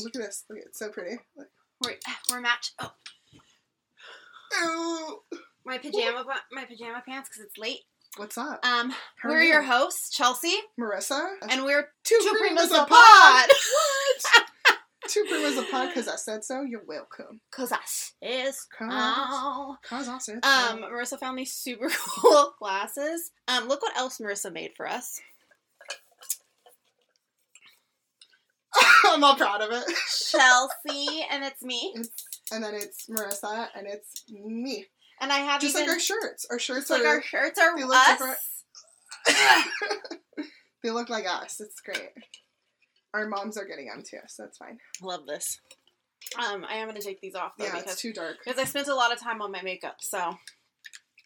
podcast. How you? Look at this. Look, it's so pretty. Look. We're, we're match. Oh, my pajama my pajama pants because it's late. What's up? Um, How we're you? your hosts, Chelsea, Marissa? and we're two, two primas primas a pod. pod. What? two primas a pod because I said so. You're welcome. Cause us is Cause-. Cause I said Um. Marissa found these super cool glasses. Um, look what else Marissa made for us. I'm all proud of it. Chelsea, and it's me. And then it's Marissa and it's me. And I have Just even like our shirts. Our shirts just like are our shirts are they look us. different. they look like us. It's great. Our moms are getting them too, so that's fine. Love this. Um, I am gonna take these off though Yeah, because it's too dark. because I spent a lot of time on my makeup, so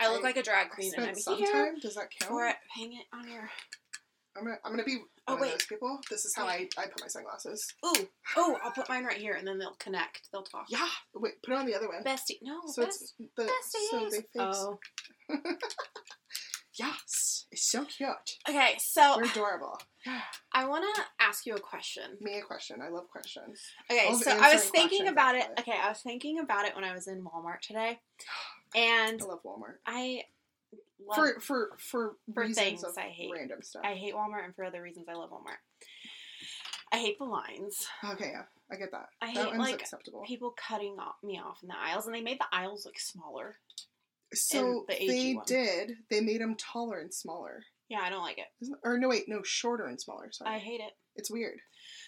I look I- like a drag I queen, and I'm spent some here time. Does that count? for it. Hang it on your. I'm gonna, I'm gonna be Oh, one wait. of those people. This is how I, I put my sunglasses. Ooh, oh, I'll put mine right here, and then they'll connect. They'll talk. Yeah. Wait, put it on the other one. Bestie, no, so best, it's the so they face. oh, Yes, it's so cute. okay. So We're adorable. Yeah. I want to ask you a question. Me a question. I love questions. Okay, so I was thinking about it. Okay, I was thinking about it when I was in Walmart today, and I love Walmart I love. for for for, For things I hate. random stuff. I hate Walmart, and for other reasons, I love Walmart. I hate the lines. okay, yeah, I get that. I that hate, one's like, acceptable. People cutting off, me off in the aisles, and they made the aisles look smaller. So the they one. did. They made them taller and smaller. Yeah, I don't like it. Isn't, or no, wait, no, shorter and smaller. Sorry, I hate it. it's weird.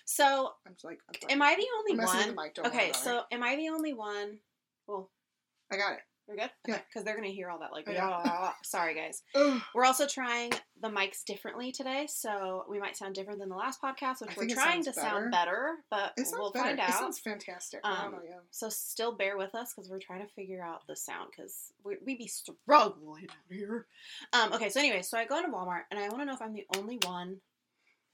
So, I'm just like, I'm am I the only one? the mic. Okay, so am I the only one? Well, I got it. We're good. Yeah. because they're gonna hear all that. Like, Oh, yeah. sorry guys. We're also trying the mics differently today, so we might sound different than the last podcast, which I we're trying to sounds sound better, but we'll better. find It out. sounds fantastic. Um, yeah. So still bear with us because we're trying to figure out the sound because we, we be struggling out here. Um, okay, so anyway, so I go into Walmart and I want to know if I'm the only one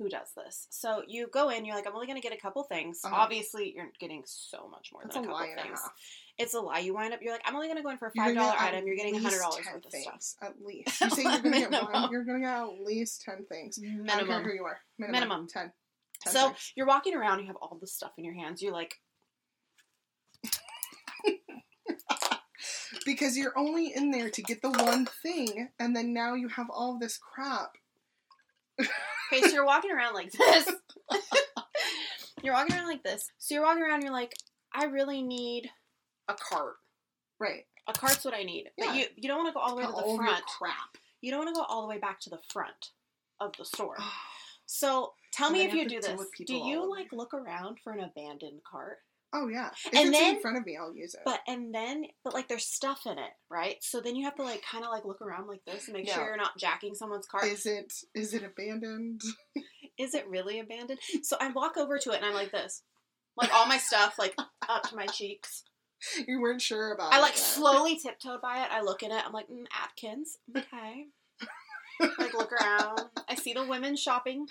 who does this. So you go in, you're like, I'm only going to get a couple things. Uh-huh. Obviously, you're getting so much more That's than a a couple a things. half. It's a lie. You wind up, you're like, I'm only going to go in for a five dollar item. You're getting a hundred dollars 10 worth of stuff. things, At least. You say you're gonna get one, you're gonna get at least ten things. I don't care Minimum. who you are. Minimum. Minimum. Ten. 10 So things. you're walking around, you have all this stuff in your hands. You're like, because you're only in there to get the one thing, and then now you have all this crap. Okay, so you're walking around like this. you're walking around like this. So you're walking around, and you're like, I really need a cart. Right. A cart's what I need. Yeah. But you you don't want to go all the way to the front. crap. You don't want to go all the way back to the front of the store. So tell And me if you you have to do this. Do you like look around for an abandoned cart? Oh yeah. If And it's then- in front of me, I'll use it. But and then but like there's stuff in it, right? So then you have to like kind of like look around like this and make sure you're not jacking someone's cart. is it is it abandoned? is it really abandoned? So I walk over to it and I'm like this. Like all my stuff like up to my cheeks. you weren't sure about I it like yet. slowly tiptoed by it. I look in it. I'm like, mm, Atkins. Okay. like look around. I see the women shopping.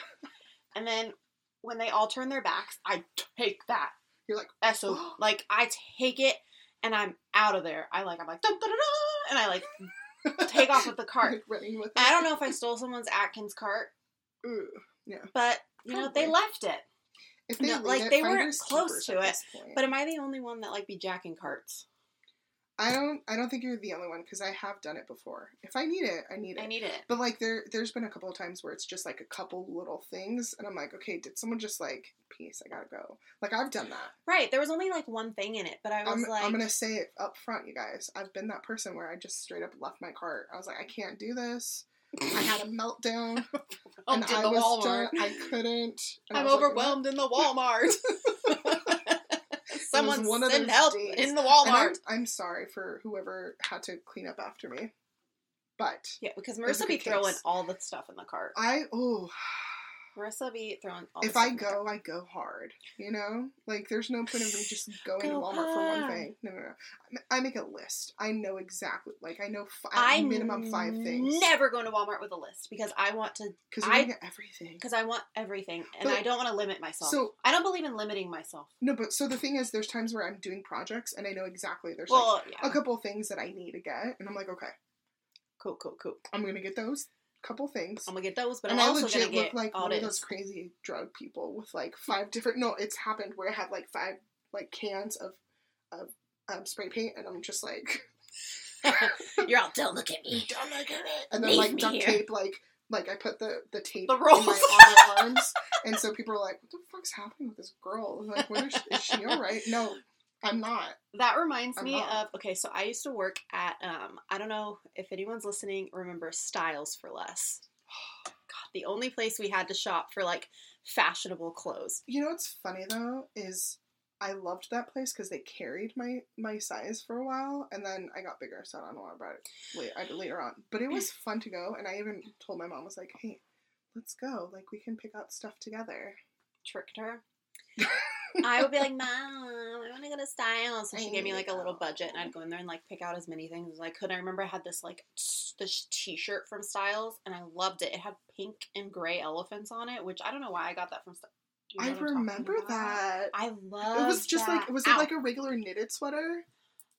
And then when they all turn their backs, I take that. You're like, So like I take it and I'm out of there. I like I'm like and I like take off with the cart. like with I don't know if I stole someone's Atkins cart, Ooh. yeah. but you know they left it. If they No, like, it, they weren't close to it. But am I the only one that like be jacking carts? I don't. I don't think you're the only one because I have done it before. If I need it, I need it. I need it. But like there, there's been a couple of times where it's just like a couple little things, and I'm like, okay, did someone just like, peace, I gotta go. Like I've done that. Right. There was only like one thing in it, but I was I'm, like, I'm gonna say it up front, you guys. I've been that person where I just straight up left my cart. I was like, I can't do this. I had a meltdown, oh, and did I the was Walmart. done. I couldn't. and I'm was like, overwhelmed in the Walmart. Someone one send help days. in the And I'm, Walmart. I'm sorry for whoever had to clean up after me, but Yeah, because Marissa be throwing all the stuff in the cart. I oh. Marissa be throwing all if I in go, I go hard. You know, like there's no point of me just going to Go Walmart for one thing. No, no, no. I make a list. I know exactly. Like I know fi- I minimum five things. Never go to Walmart with a list because I want to because I- get everything. because I want everything and But- I don't want to limit myself. So I don't believe in limiting myself. no, but so the thing is, there's times where I'm doing projects and I know exactly there's Well, like yeah. a couple things that I need to get, and I'm like, okay, Cool, cool, cool. I'm gonna get those. Couple things. I'm gonna get those, but and I'm I also legit gonna look get like all one of those crazy drug people with like five different. No, it's happened where I had like five like cans of of um, spray paint, and I'm just like, You're all don't look at me. don't look at it. And then Leave like duct here. tape, like like I put the the tape The in rolls. my on my arms, and so people are like, "What the fuck's happening with this girl? Like, what is, is she all right? No, I'm not. That reminds I'm me not. of okay, so I used to work at um I don't know if anyone's listening remember Styles for Less. God, the only place we had to shop for like fashionable clothes. You know what's funny though is I loved that place because they carried my my size for a while, and then I got bigger, so I don't know about it later, later on. But it was fun to go, and I even told my mom I was like, "Hey, let's go. Like we can pick out stuff together." Tricked her. I would be like, Mom, I want to go to Styles. So she I gave me like a little oh, budget, and I'd go in there and like pick out as many things as I could. I remember I had this like t- this T-shirt from Styles, and I loved it. It had pink and gray elephants on it, which I don't know why I got that from Styles. I remember that. I love. It was just like was it Ow. like a regular knitted sweater?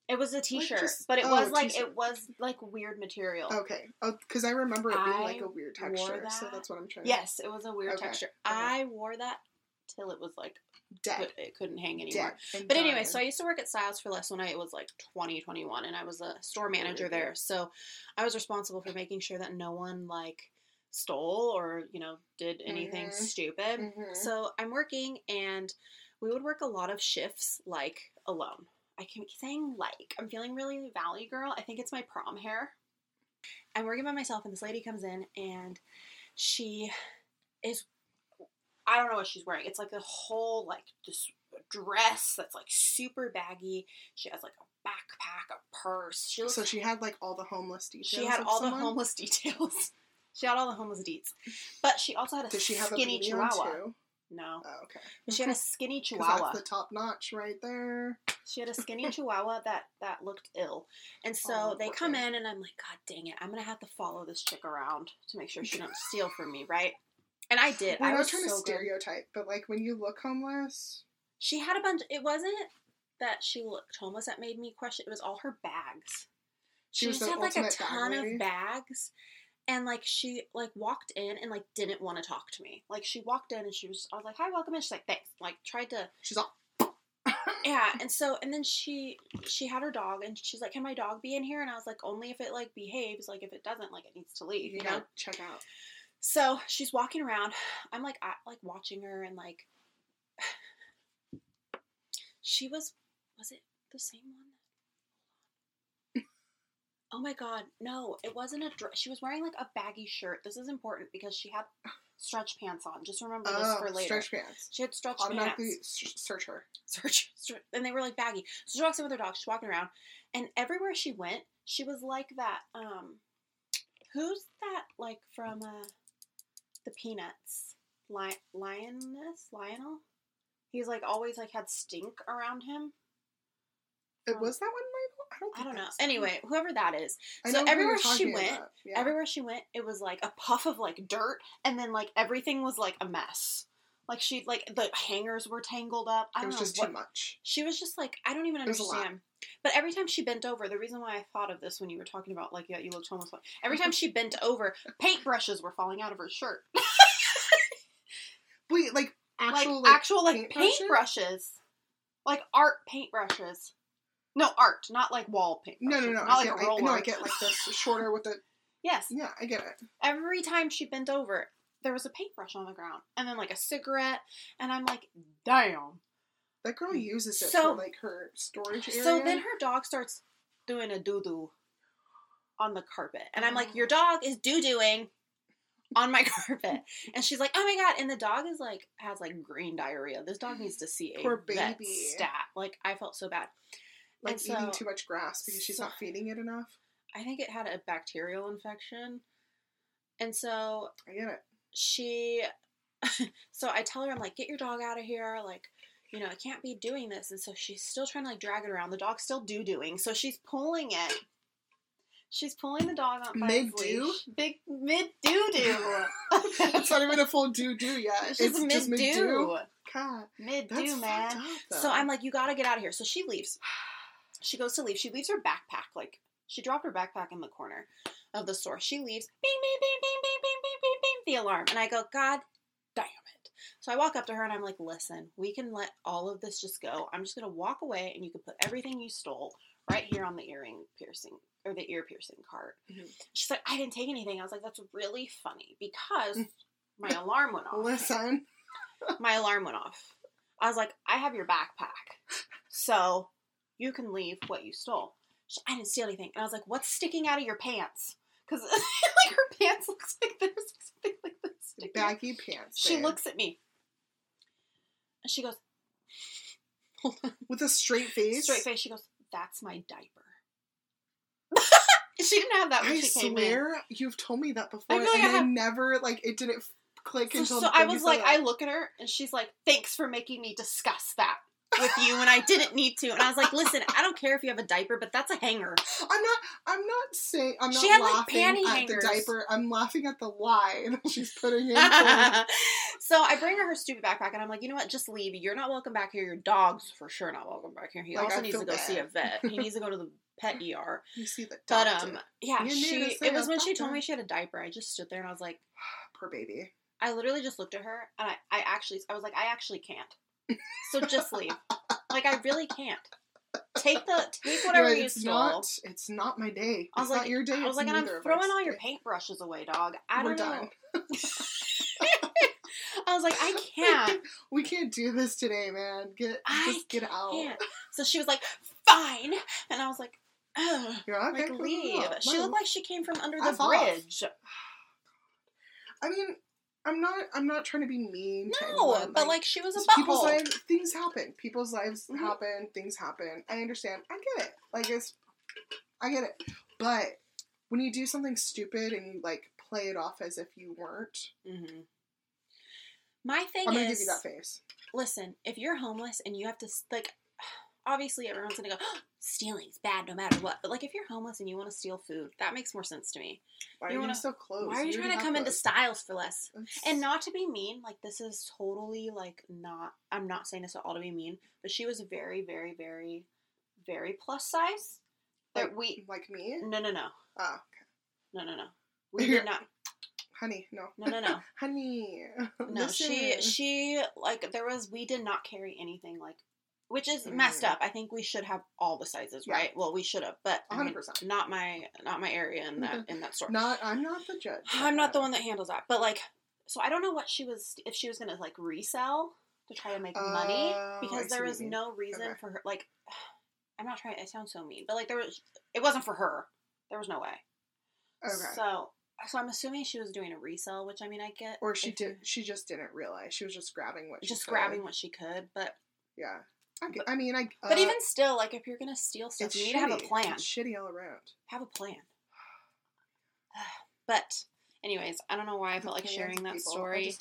It was a T-shirt, just- but it oh, was like t-shirt. it was like weird material. Okay, oh, because I remember it being like a weird texture, so that's what I'm trying. To Yes, it was a weird Okay, texture. okay. I wore that till it was like dead, could- it couldn't hang anymore. But anyway, dying. so I used to work at Styles for less when I was like 20, 21, and I was a store manager there. So I was responsible for making sure that no one like stole or, you know, did anything Mhm. stupid. Mhm. So I'm working and we would work a lot of shifts like alone. I keep saying like. I'm feeling really valley girl. I think it's my prom hair. I'm working by myself and this lady comes in and she is I don't know what she's wearing. It's like a whole like this dress that's like super baggy. She has like a backpack, a purse. She looks so she had like all the homeless details. she had all someone? the homeless details. she had all the homeless deets. But she also had a Did she have skinny a chihuahua. too? No. Oh, okay. But she had a skinny chihuahua. That's the top notch right there. She had a skinny chihuahua that that looked ill, and so Oh, they come in, and I'm like, God dang it! I'm gonna have to follow this chick around to make sure she don't steal from me, right? And I did. I was trying so to good. stereotype, but like when you look homeless, She had a bunch. It wasn't that she looked homeless that made me question. It was all her bags. she, She, just had like a ton of bags, and like she like walked in and like didn't want to talk to me. Like she walked in and she was. I was like, "Hi, welcome in." She's like, "Thanks." Like tried to She's all. yeah and so and then she she had her dog and she's like can my dog be in here and i was like only if it like behaves like if it doesn't like it needs to leave You you know check out. So she's walking around i'm like I, like watching her and like she was was it the same one oh my god no it wasn't a dress she was wearing like a baggy shirt this is important because she had stretch pants on just remember this Oh, for later stretch pants. she had stretch Automatically pants s- search her. search, search- and they were like baggy. So she walks in with her dog. She's walking around, and everywhere she went, she was like that. Um, who's that? Like from uh, the Peanuts, Li- Lioness, Lionel. He's like always like had stink around him. It Um, was that one, Michael? I don't. I don't know. Anyway, whoever that is, I so know who you're everywhere she went. Yeah. everywhere she went, it was like a puff of like dirt, and then like everything was like a mess. Like she like the hangers were tangled up. I it don't was know just what too much. She was just like, I don't even It was a lot. understand. But every time she bent over, the reason why I thought of this when you were talking about like yeah, you looked homeless. Every time mm-hmm. she bent over, paintbrushes were falling out of her shirt. Wait, like actual like, like, actual like paintbrushes? paintbrushes, like art paintbrushes. No art, not like wall paintbrushes. No, no, no. Not I like get, a I, roller. no, I get like this shorter with the. yes. Yeah, I get it. Every time she bent over, there was a paintbrush on the ground, and then like a cigarette, and I'm like, damn. That girl mm. uses it So- for like her storage area. So then her dog starts doing a doo doo on the carpet. And I'm Oh. like, Your dog is doo dooing on my carpet. And she's like, Oh my god. And the dog is like has like green diarrhea. This dog needs to see a Poor vet baby. stat. Like I felt so bad. like and eating so- too much grass because she's so- not feeding it enough. I think it had a bacterial infection. And so I get it. she so I tell her I'm like get your dog out of here like you know I can't be doing this and so she's still trying to like drag it around the dog's still doo doing so she's pulling it she's pulling the dog on by its Mid-doo? big mid doo doo it's not even a full do do yet. she's it's mid doo. God, mid doo man up, so I'm like you gotta get out of here so she leaves she goes to leave she leaves her backpack like she dropped her backpack in the corner of the store she leaves bing bing bing bing bing bing bing bing the alarm. And I go, God damn it. So I walk up to her and I'm like, listen, we can let all of this just go. I'm just going to walk away and you can put everything you stole right here on the earring piercing or the ear piercing cart. Mhm. She's like, I didn't take anything. I was like, that's really funny because my alarm went off. Listen. My alarm went off. I was like, I have your backpack. So you can leave what you stole. She, I didn't steal anything. And I was like, what's sticking out of your pants? Because like her pants looks like there's something like this. Baggy pants. She looks at me. And she goes, hold on. with a straight face. Straight face. She goes, that's my diaper. she didn't have that when I she came in. swear you've told me that before, I like and I have- never like it didn't click So, until. so I was uh, like, it. I look at her and she's like, thanks for making me discuss that with you when I didn't need to. And I was like, listen, I don't care if you have a diaper, but that's a hanger. I'm not. I'm not saying. I'm not She had, like, laughing panty at hangers. the diaper. I'm laughing at the lie that she's putting in. So I bring her her stupid backpack and I'm like, you know what? Just leave. You're not welcome back here. Your dog's for sure not welcome back here. He Like, also I needs to go see a vet. He needs to go to the pet ER. you see the doctor. But um, yeah, You she. It was when she told me she had a diaper. I just stood there and I was like, poor baby. I literally just looked at her and I, I actually, I was like, I actually can't. So just leave. like I really can't. Take the take whatever like, you it's stole. not. It's not my day. I was it's like, not your day. I was like, and I'm throwing all your paintbrushes away, dog. I We're don't know. done. I was like, I can't. we can't do this today, man. Get I just get out. So she was like, fine, and I was like, Ugh. You're okay, like leave. She looked like she came from under the F off. bridge. I mean, I'm not. I'm not trying to be mean. to No, anyone, but like she was a It's people's butthole. lives, things happen. People's lives Mhm. happen. Things happen. I understand. I get it. Like it's, I get it. But when you do something stupid and you like play it off as if you weren't, Mm-hmm. My thing I'm gonna is, give you that face. listen, if you're homeless and you have to like, obviously everyone's gonna go stealing's bad no matter what. But like, if you're homeless and you want to steal food, that makes more sense to me. Why are you you, wanna- so close? Why are you already trying to come into styles for less? And not to be mean, like this is totally like not. I'm not saying this at all to be mean, but she was very, very, very, very plus size. That like, we like me. no no no Ah, okay. no no no. We did not. honey, no, No no no. honey. No, she she like there was we did not carry anything like which is messed Mm. up. I think we should have all the sizes, Yeah. right? Well, we should have, but I 100%. not my not my area in that in that store. Not. I'm not the judge. I'm not the one that handles that. But like so I don't know what she was if she was to like resell to try to make money Oh, because there was no reason Okay. for her like I'm not trying it sounds so mean, but like there was it wasn't for her. There was no way. Okay. So so I'm assuming she was doing a resell, which I mean I get or she did. She just didn't realize. She was just grabbing what. she just grabbing what she could, but Yeah. I, get- I mean, I. But uh, even still, like if you're gonna steal stuff, you need to have a plan. It's shitty all around. Have a plan. But anyways, I don't know why I felt like sharing that people. Story.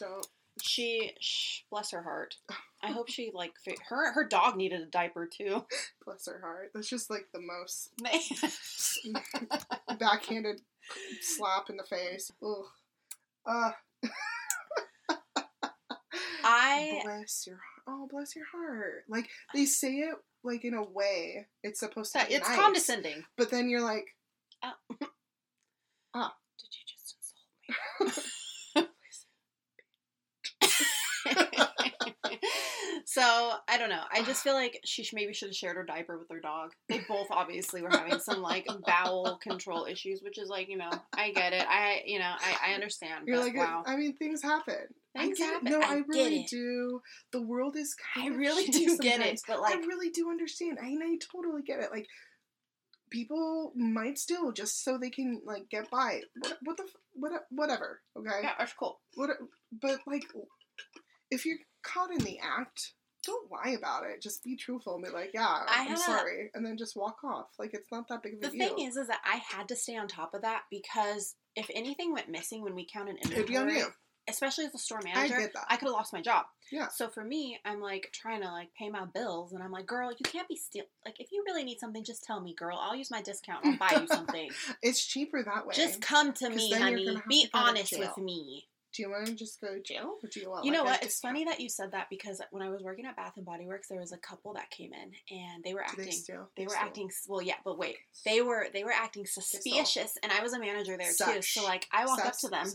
She, sh, bless her heart. I hope she like fi- her her dog needed a diaper too. Bless her heart. That's just like the most backhanded slap in the face. Ugh. Uh, I bless your oh bless your heart. Like they say it like in a way it's supposed to be it's nice, condescending. but then you're like oh. Did you just insult me? so I don't know. I just feel like she maybe should have shared her diaper with her dog. They both obviously were having some like bowel control issues, which is like you know I get it. I you know I, I understand. you're like wow, I mean things happen. Things I get happen. It. No, I I, really do. The world is I kind of really do get it. But like I really do understand. I and I totally get it. Like people might steal just so they can like get by. What, what the what whatever. Okay. yeah, that's cool. What? But like, if you're caught in the act, don't lie about it. Just be truthful and be like, "Yeah, I I'm had a- sorry," and then just walk off. Like it's not that big of a The deal. The thing is, is that I had to stay on top of that because if anything went missing when we counted It'd be on you. Especially as a store I manager, get that. I could have lost my job. Yeah. So for me, I'm like trying to like pay my bills, and I'm like, girl, you can't be steal. Like, if you really need something, just tell me, girl. I'll use my discount. I'll buy you something. It's cheaper that way. just come to me, honey. Be to go to honest with me. do you want to just go to jail, or do you want? You know like, a what? It's discount? funny that you said that because when I was working at Bath and Body Works, there was a couple that came in, and they were Do they acting. steal? They were acting well, yeah, but wait, they were they were acting suspicious, and I was a manager there too. So like, I walked up to them.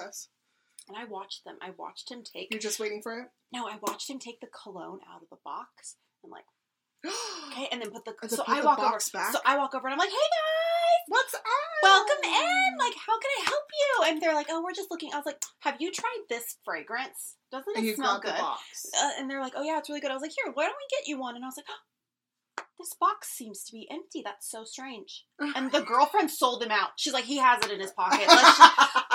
And I watched them. I watched him take. You're just waiting for it. No, I watched him take the cologne out of the box and like okay, and then put the. So put I the walk box over. back? So I walk over and I'm like, "Hey guys, What's up? welcome in. Like, how can I help you?" And they're like, "Oh, we're just looking." I was like, "Have you tried this fragrance? Doesn't it and you smell got good?" the box. Uh, and they're like, "Oh yeah, it's really good." I was like, "Here, why don't we get you one?" And I was like, oh, "This box seems to be empty. That's so strange." And the girlfriend sold him out. She's like, "He has it in his pocket." Let's just-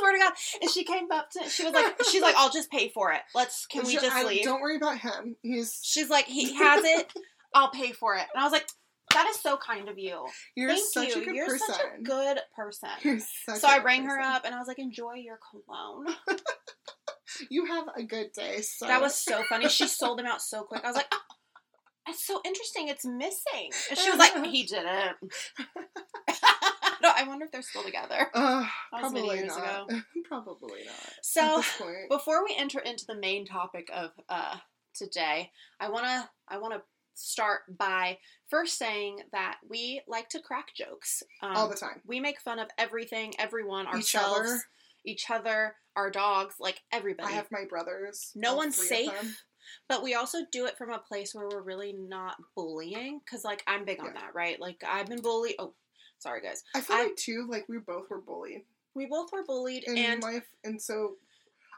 swear to God. And she came up to. She was like, "She's like, I'll just pay for it. Let's. Can we just I- leave?" Don't worry about him. He's She's like, "He has it. I'll pay for it." And I was like, "That is so kind of you. you're Thank such you. a good You're person. such a good person." So I rang her up and I was like, "Enjoy your cologne." You have a good day, sir. That was so funny. She sold him out so quick. I was like, "Oh, "That's so interesting. It's missing." And she was like, "He didn't." I wonder if they're still together. Uh, That was many probably years not. ago. probably not. So before we enter into the main topic of uh, today, I wanna I wanna start by first saying that we like to crack jokes um, all the time. We make fun of everything, everyone, Each ourselves, other. each other, our dogs, like everybody. I have my brothers. no one's three of them. safe, but we also do it from a place where we're really not bullying. Because like I'm big on Yeah. that, right? Like I've been bullied. Oh, sorry guys. I feel I- like too, like we both were bullied We both were bullied, in and life, and so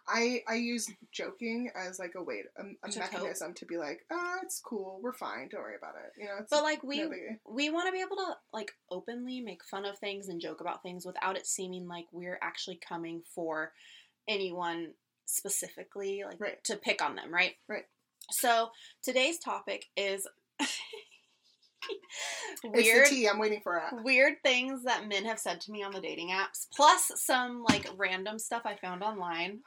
I I use joking as like a way, a, a To cope. mechanism to be like, ah, it's cool, we're fine, don't worry about it. You know, it's but like we no biggie. we want to be able to like openly make fun of things and joke about things without it seeming like we're actually coming for anyone specifically like Right. to pick on them right Right. so today's topic is weird tea. I'm waiting for it. weird things that men have said to me on the dating apps plus some like random stuff i found online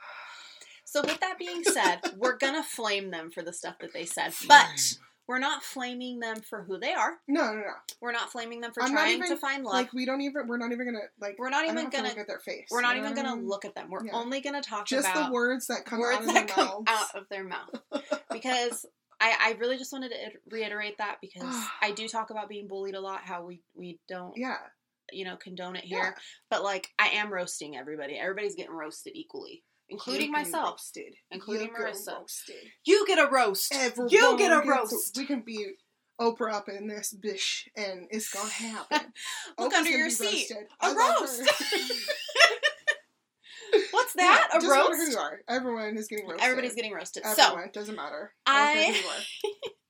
so with that being said we're gonna flame them for the stuff that they said but we're not flaming them for who they are No, no, no. we're not flaming them for I'm trying even, to find love. Like we don't even. We're not even gonna like. we're not even gonna. look at their face. We're not know even gonna look at them. We're Yeah. only gonna talk Just about the words that come words out of that their come mouths. out of their mouth. Because I, I really just wanted to reiterate that because I do talk about being bullied a lot. How we we don't Yeah, you know condone it yeah. here, but like I am roasting everybody. Everybody's getting roasted equally, including myself. roasted. Including You Marissa. roasted. You get a roast. Everyone you get a roast. We can be Oprah up in this bish, and it's gonna happen. Look Oprah's under your seat. roasted. A I roast. What's that? Yeah, a matter who you are. Everyone is getting roasted. Everybody's getting roasted. So Everyone doesn't matter. I,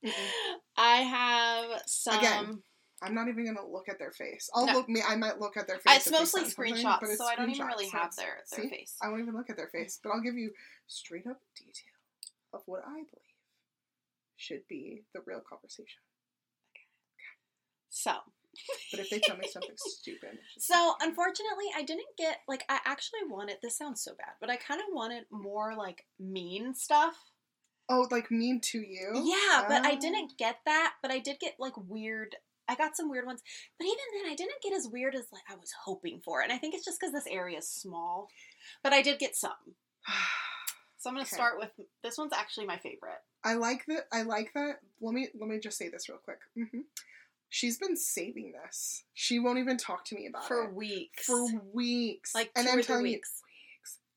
I have some. Again, I'm not even gonna look at their face. I'll No. look me. I might look at their face. Uh, it's mostly screenshots, but it's so I don't even really have their their see? face. I won't even look at their face, but I'll give you straight up detail of what I believe should be the real conversation. Okay. okay. So, But if they tell me something stupid, so unfortunately, I didn't get like I actually wanted. This sounds so bad, but I kind of wanted more like mean stuff. oh, like mean to you? Yeah, but I Oh. didn't get that. But I did get like weird. I got some weird ones, but even then, I didn't get as weird as like I was hoping for. And I think it's just because this area is small. But I did get some. So I'm gonna Okay. start with this one's actually my favorite. I like that. I like that. Let me let me just say this real quick. hmm She's been saving this. She won't even talk to me about For it for weeks, for weeks. like and I'm telling weeks.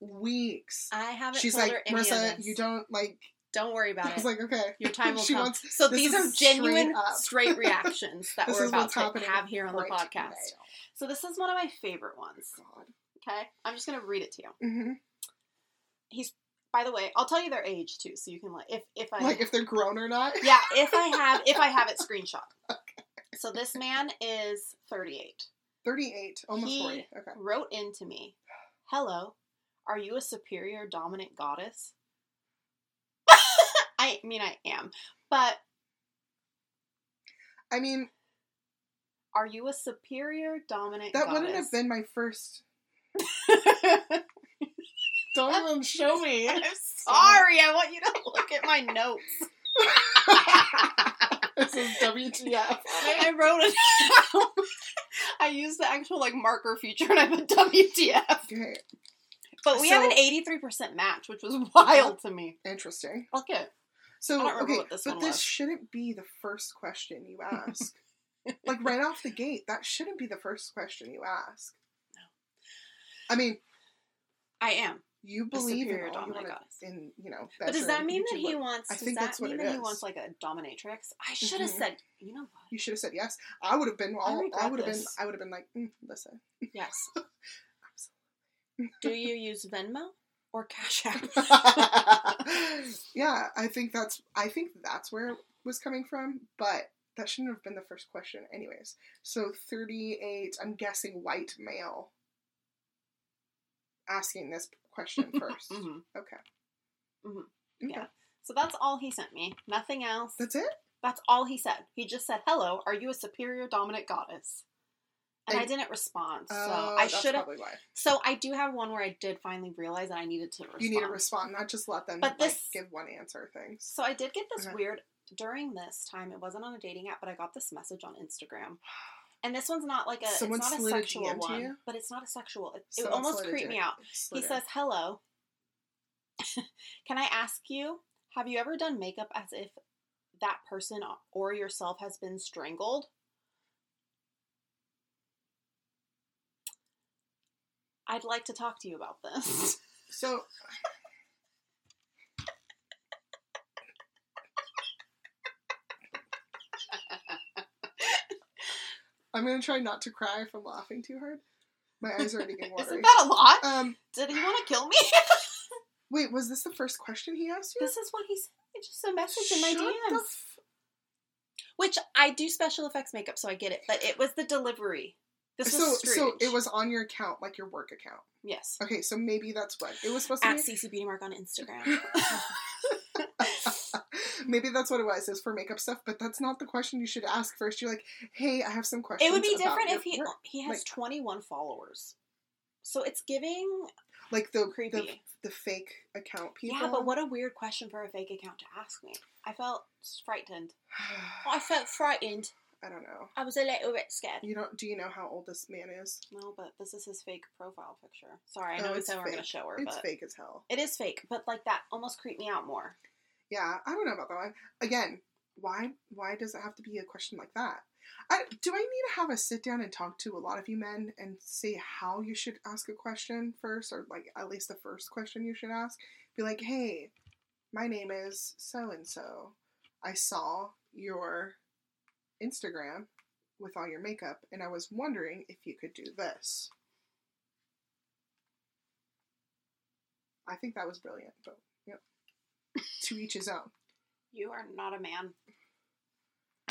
you, weeks, weeks. I haven't She's like, Marissa, you don't like. Don't worry about I was it. like, okay. Your time will she come. Wants, so these are is straight genuine, straight reactions that we're about to have here on the right podcast. So this is one of my favorite ones. God. Okay, I'm just gonna read it to you. hmm He's, by the way, I'll tell you their age too, so you can like if if I Like if they're grown or not. yeah if I have if I have it screenshot. So this man is 38. Thirty-eight, almost He- forty. Okay. Wrote into me, "Hello, are you a superior dominant goddess?" I mean, I am, but I mean, are you a superior dominant that goddess? wouldn't have been my first. Don't even show me. I'm sorry. I want you to look at my notes. This is WTF. I, I wrote it down. I used the actual like marker feature and I put WTF. Okay, But we have an 83% match, which was wild to me. interesting. Okay. So I don't okay, what this but this was. shouldn't be the first question you ask. like right off the gate, that shouldn't be the first question you ask. No. I mean, I am. You believe in all you goddess. in you know. But does that mean that he wants? I does think that that's mean that he wants like a dominatrix? I should have Mhm. said. You know what? You should have said yes. I would have been. I all- I, regret would have been. I would have been like, mm, listen. Yes. Do you use Venmo or Cash App? yeah, I think that's. I think that's where it was coming from, but that shouldn't have been the first question, anyways. So thirty-eight. I'm guessing white male. Asking this question 1st Mhm. Okay. Mhm. Okay. Yeah. So that's all he sent me. Nothing else. That's it. That's all he said. He just said, "Hello, are you a superior dominant goddess?" And, I didn't respond. So Oh, I should have. So I do have one where I did finally realize that I needed to respond. You need to respond, not just let them But like, this- give one answer things. So I did get this Okay. weird during this time. It wasn't on a dating app, but I got this message on Instagram. And this one's not like a Someone it's not a sexual one, you? but it's not a sexual. It, it almost creeped me out. slid He says, "Hello. Can I ask you, have you ever done makeup as if that person or yourself has been strangled?" I'd like to talk to you about this. So I'm gonna try not to cry if I'm laughing too hard. My eyes are already getting watery. Isn't that a lot? Um, Did he want to kill me? wait, was this the first question he asked you? this is what he said. It's just a message in my Shut DMs. f- Which I do special effects makeup, so I get it. But it was the delivery. This so, was so it was on your account, like your work account. yes. Okay, so maybe that's what it was supposed to At be. CC Beauty Mark on Instagram. maybe that's what it was. Is for makeup stuff, but that's not the question you should ask first. You're like, hey, I have some questions. it would be different if he work." he has like- 21 followers. So it's giving like the the, creepy. the fake account people. Yeah, but what a weird question for a fake account to ask me. I felt frightened. I felt frightened. I don't know. I was a little bit scared. You don't? Do you know how old this man is? No, but this is his fake profile picture. Sorry, I Oh, know we it's said we we're gonna show her, It's but fake as hell. it is fake. But like that almost creeped me out more. Yeah, I don't know about that one. Again, why why does it have to be a question like that? I, do I need to have a sit down and talk to a lot of you men and say how you should ask a question first, or like at least the first question you should ask? Be like, hey, my name is so and so. I saw your Instagram with all your makeup, and I was wondering if you could do this. I think that was brilliant, but. To each his own. You are not a man.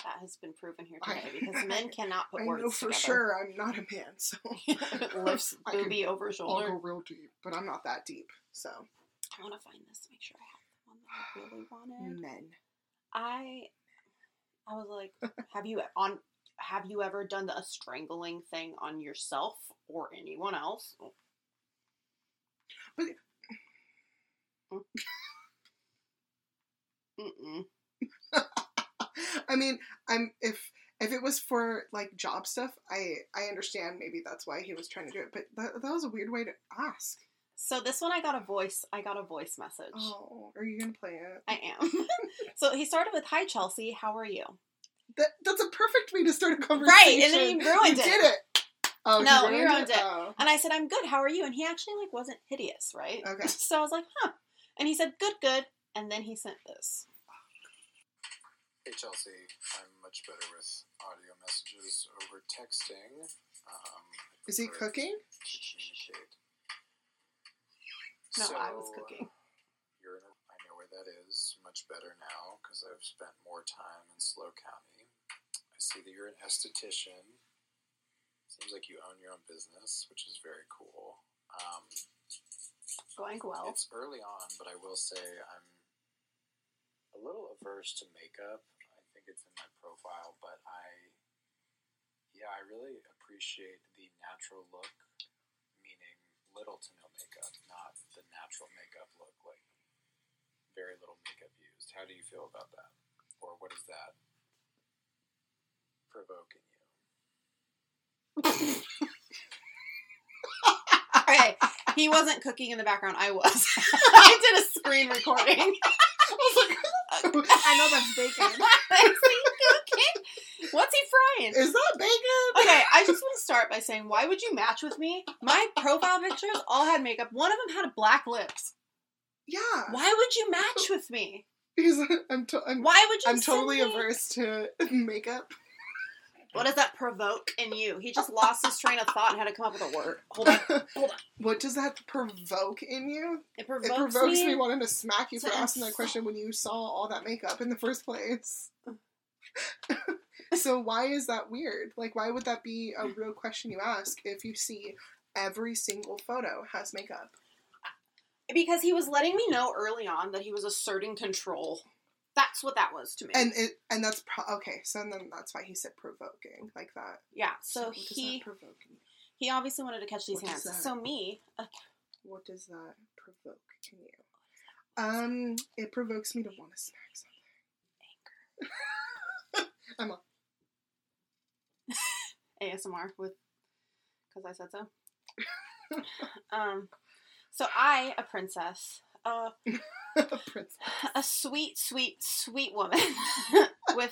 That has been proven here I- today because men cannot put I words know for together. sure I'm not a man, so Lifts I can- booby over shoulder. I'll go real deep, but I'm not that deep. So I want to find this to make sure I have the one that I really wanted. men. I I was like, have you on have you ever done a strangling thing on yourself or anyone else? But- Mm-mm. I mean, I'm if if it was for like job stuff, I I understand maybe that's why he was trying to do it, but that, that was a weird way to ask. So this one I got a voice I got a voice message. Oh, are you gonna play it? I am. so he started with Hi Chelsea, how are you? That that's a perfect way to start a conversation. Right, and then he ruined you it. did it. Oh, No, you you ruined it. Oh. And I said, I'm good, how are you? And he actually like wasn't hideous, right? Okay. So I was like, huh. And he said, good, good. And then he sent this. Hey Chelsea, I'm much better with audio messages over texting. Um, Is he cooking? To communicate. No, I was cooking. You're in a, I know where that is much better now because I've spent more time in SLO County. I see that you're an esthetician. Seems like you own your own business, which is very cool. Um, Going well. it's early on, but I will say I'm a little averse to makeup. I think it's in my profile, but I, yeah, I really appreciate the natural look, meaning little to no makeup, not the natural makeup look, like very little makeup used. How do you feel about that? Or what is that provoking you? Okay, he wasn't cooking in the background. I was. I did a screen recording. I know that's bacon. Is he? What's he frying? Is that bacon? Okay, I just want to start by saying, why would you match with me? My profile pictures all had makeup. One of them had black lips. Yeah. Why would you match with me? Because I'm, to- I'm, Why would you? I'm send totally me- averse to makeup. What does that provoke in you? He just lost his train of thought and had to come up with a word. Hold on, hold on. what does that provoke in you? It provokes, it provokes me, me. wanting to smack you for asking that question when you saw all that makeup in the first place. so why is that weird? Like why would that be a real question you ask if you see every single photo has makeup? because he was letting me know early on that he was asserting control. That's what that was to me. And it and that's pro- okay. So then that's why he said provoking like that. yeah, so what he provoke? he obviously wanted to catch these What hands. So me, What does that provoke in you? Um, it provokes me to want to smack something. I'm a ASMR with because I said so. um, so I, a princess, princess. a sweet, sweet, sweet woman with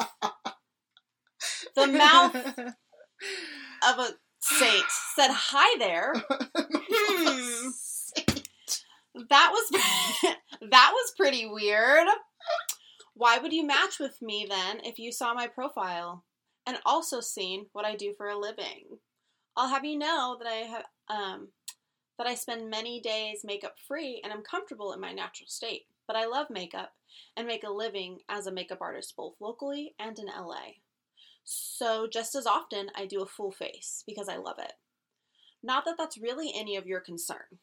the mouth of a saint, said hi there. Hmm. That was that was pretty weird. Why would you match with me then if you saw my profile and also seen what I do for a living? I'll have you know that I have um that I spend many days makeup free and I'm comfortable in my natural state. But I love makeup and make a living as a makeup artist both locally and in LA. So just as often I do a full face because I love it. Not that that's really any of your concern.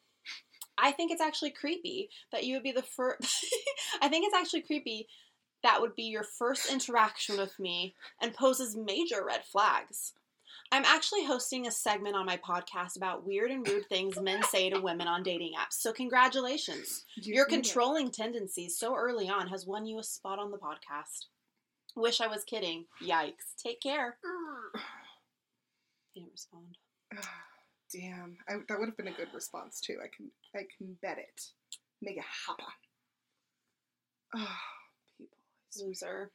I think it's actually creepy that you would be the first. I think it's actually creepy that would be your first interaction with me and poses major red flags. I'm actually hosting a segment on my podcast about weird and rude things men say to women on dating apps. So, congratulations. You Your need it. controlling tendencies so early on has won you a spot on the podcast. Wish I was kidding. Yikes. Take care. He didn't respond. Damn, I, that would have been a good response too. I can, I can bet it. Make it happen. Oh, people. Loser.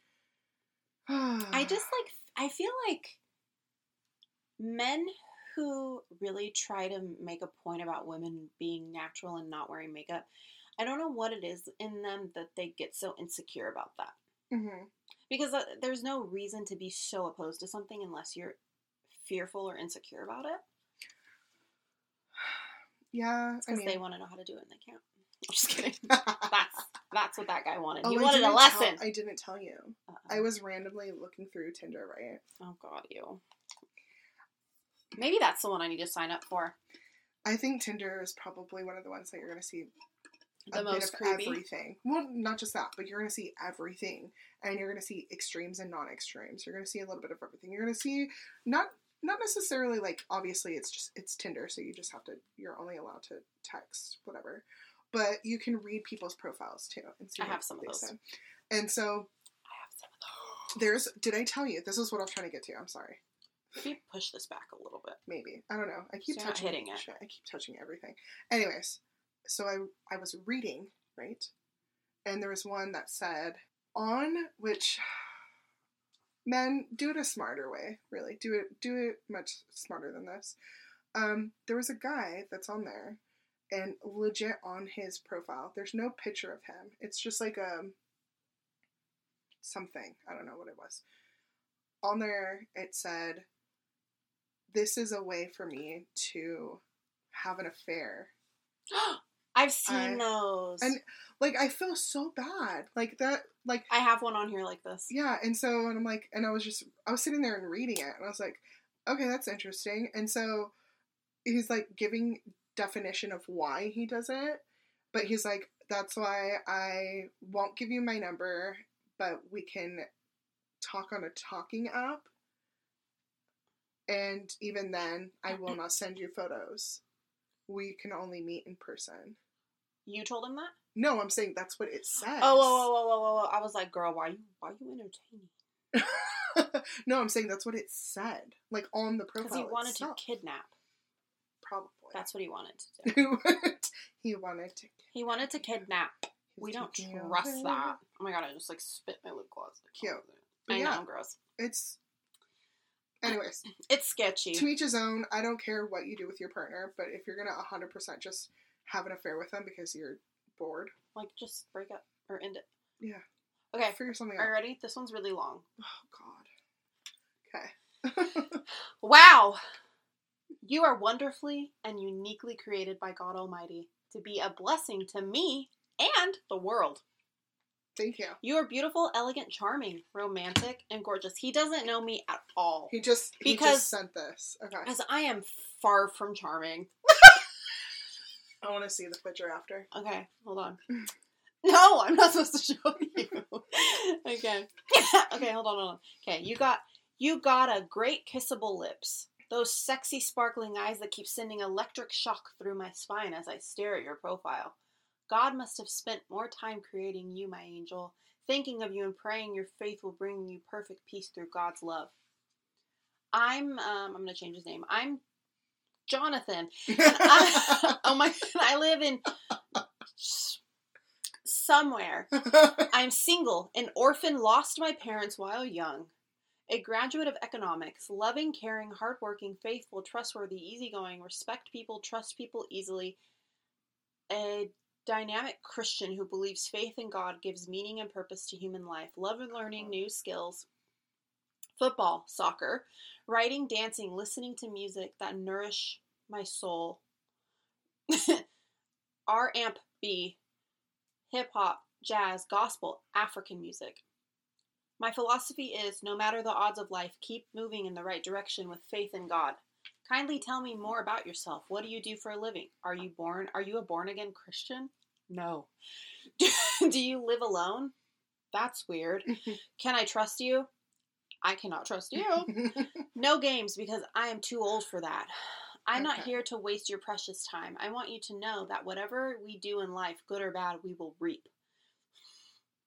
I just like I feel like men who really try to make a point about women being natural and not wearing makeup. I don't know what it is in them that they get so insecure about that. hmm Because uh, there's no reason to be so opposed to something unless you're fearful or insecure about it. Yeah, I Because mean, they want to know how to do it and they can't. I'm just kidding. That's that's what that guy wanted. Oh, he wanted a lesson. Tell, I didn't tell you. Uh-uh. I was randomly looking through Tinder, right? oh god, you. Maybe that's the one I need to sign up for. I think Tinder is probably one of the ones that you're going to see The most creepy. everything. Well, not just that, but you're going to see everything, and you're going to see extremes and non-extremes. You're going to see a little bit of everything. You're going to see not not necessarily like obviously it's just it's Tinder, so you just have to you're only allowed to text whatever, but you can read people's profiles too and see I have some of those. And so I have some of there's did I tell you this is what I was trying to get to? I'm sorry. Maybe push this back a little bit. maybe. I don't know. I keep So touching hitting it. i keep touching everything. Anyways so i i was reading right? And there was one that said on which men do it a smarter way really. Do it do it much smarter than this. Um there was a guy that's on there and legit on his profile. There's no picture of him. It's just like a something. I don't know what it was. On there it said this is a way for me to have an affair. I've seen I- those. and- Like I feel so bad. Like that like I have one on here like this. yeah, and so and I'm like and I was just I was sitting there and reading it and I was like, okay, that's interesting. And so he's like giving definition of why he does it, but he's like that's why I won't give you my number, but we can talk on a talking app. And even then, I will not send you photos. We can only meet in person. You told him that? No, I'm saying that's what it says. Oh, whoa, whoa, whoa, whoa, whoa! I was like, girl, why you, why you entertaining? no, I'm saying that's what it said, like on the profile. Because he wanted itself. to kidnap. Probably. That's what he wanted to do. he wanted to. He wanted to kidnap. We don't trust that. Oh my god! I just like spit my lip gloss. Cute. I But know. I'm gross. It's Anyways, It's sketchy. to each his own. I don't care what you do with your partner, but if you're gonna 100% just have an affair with them because you're bored, Like, just break up or end it. Yeah. Okay. figure something out. Are you ready? This one's really long. Oh God. Okay. Wow! You are wonderfully and uniquely created by God Almighty to be a blessing to me and the world. Thank you. You are beautiful, elegant, charming, romantic, and gorgeous. He doesn't know me at all He just he Because- just sent this. Okay. because I am far from charming. I want to see the picture after. Okay, hold on. No, I'm not supposed to show you. okay. okay, hold on, hold on. Okay, you got you got a great kissable lips. Those sexy sparkling eyes that keep sending electric shock through my spine as I stare at your profile. God must have spent more time creating you, my angel, thinking of you and praying your faith will bring you perfect peace through God's love. I'm um I'm gonna change his name. I'm Jonathan. I, oh my I live in somewhere. I'm single, an orphan, lost my parents while young. A graduate of economics, loving, caring, hardworking, faithful, trustworthy, easygoing, respect people, trust people easily. A dynamic Christian who believes faith in God gives meaning and purpose to human life. Love and learning new skills. Football, soccer, writing, dancing, listening to music that nourish my soul. R amp B, hip hop, jazz, gospel, African music. My philosophy is no matter the odds of life, keep moving in the right direction with faith in God. Kindly tell me more about yourself. What do you do for a living? Are you born are you a born again Christian? No. do you live alone? That's weird. Can I trust you? I cannot trust you. No games because I am too old for that. I'm not here to waste your precious time. I want you to know that whatever we do in life, good or bad, we will reap.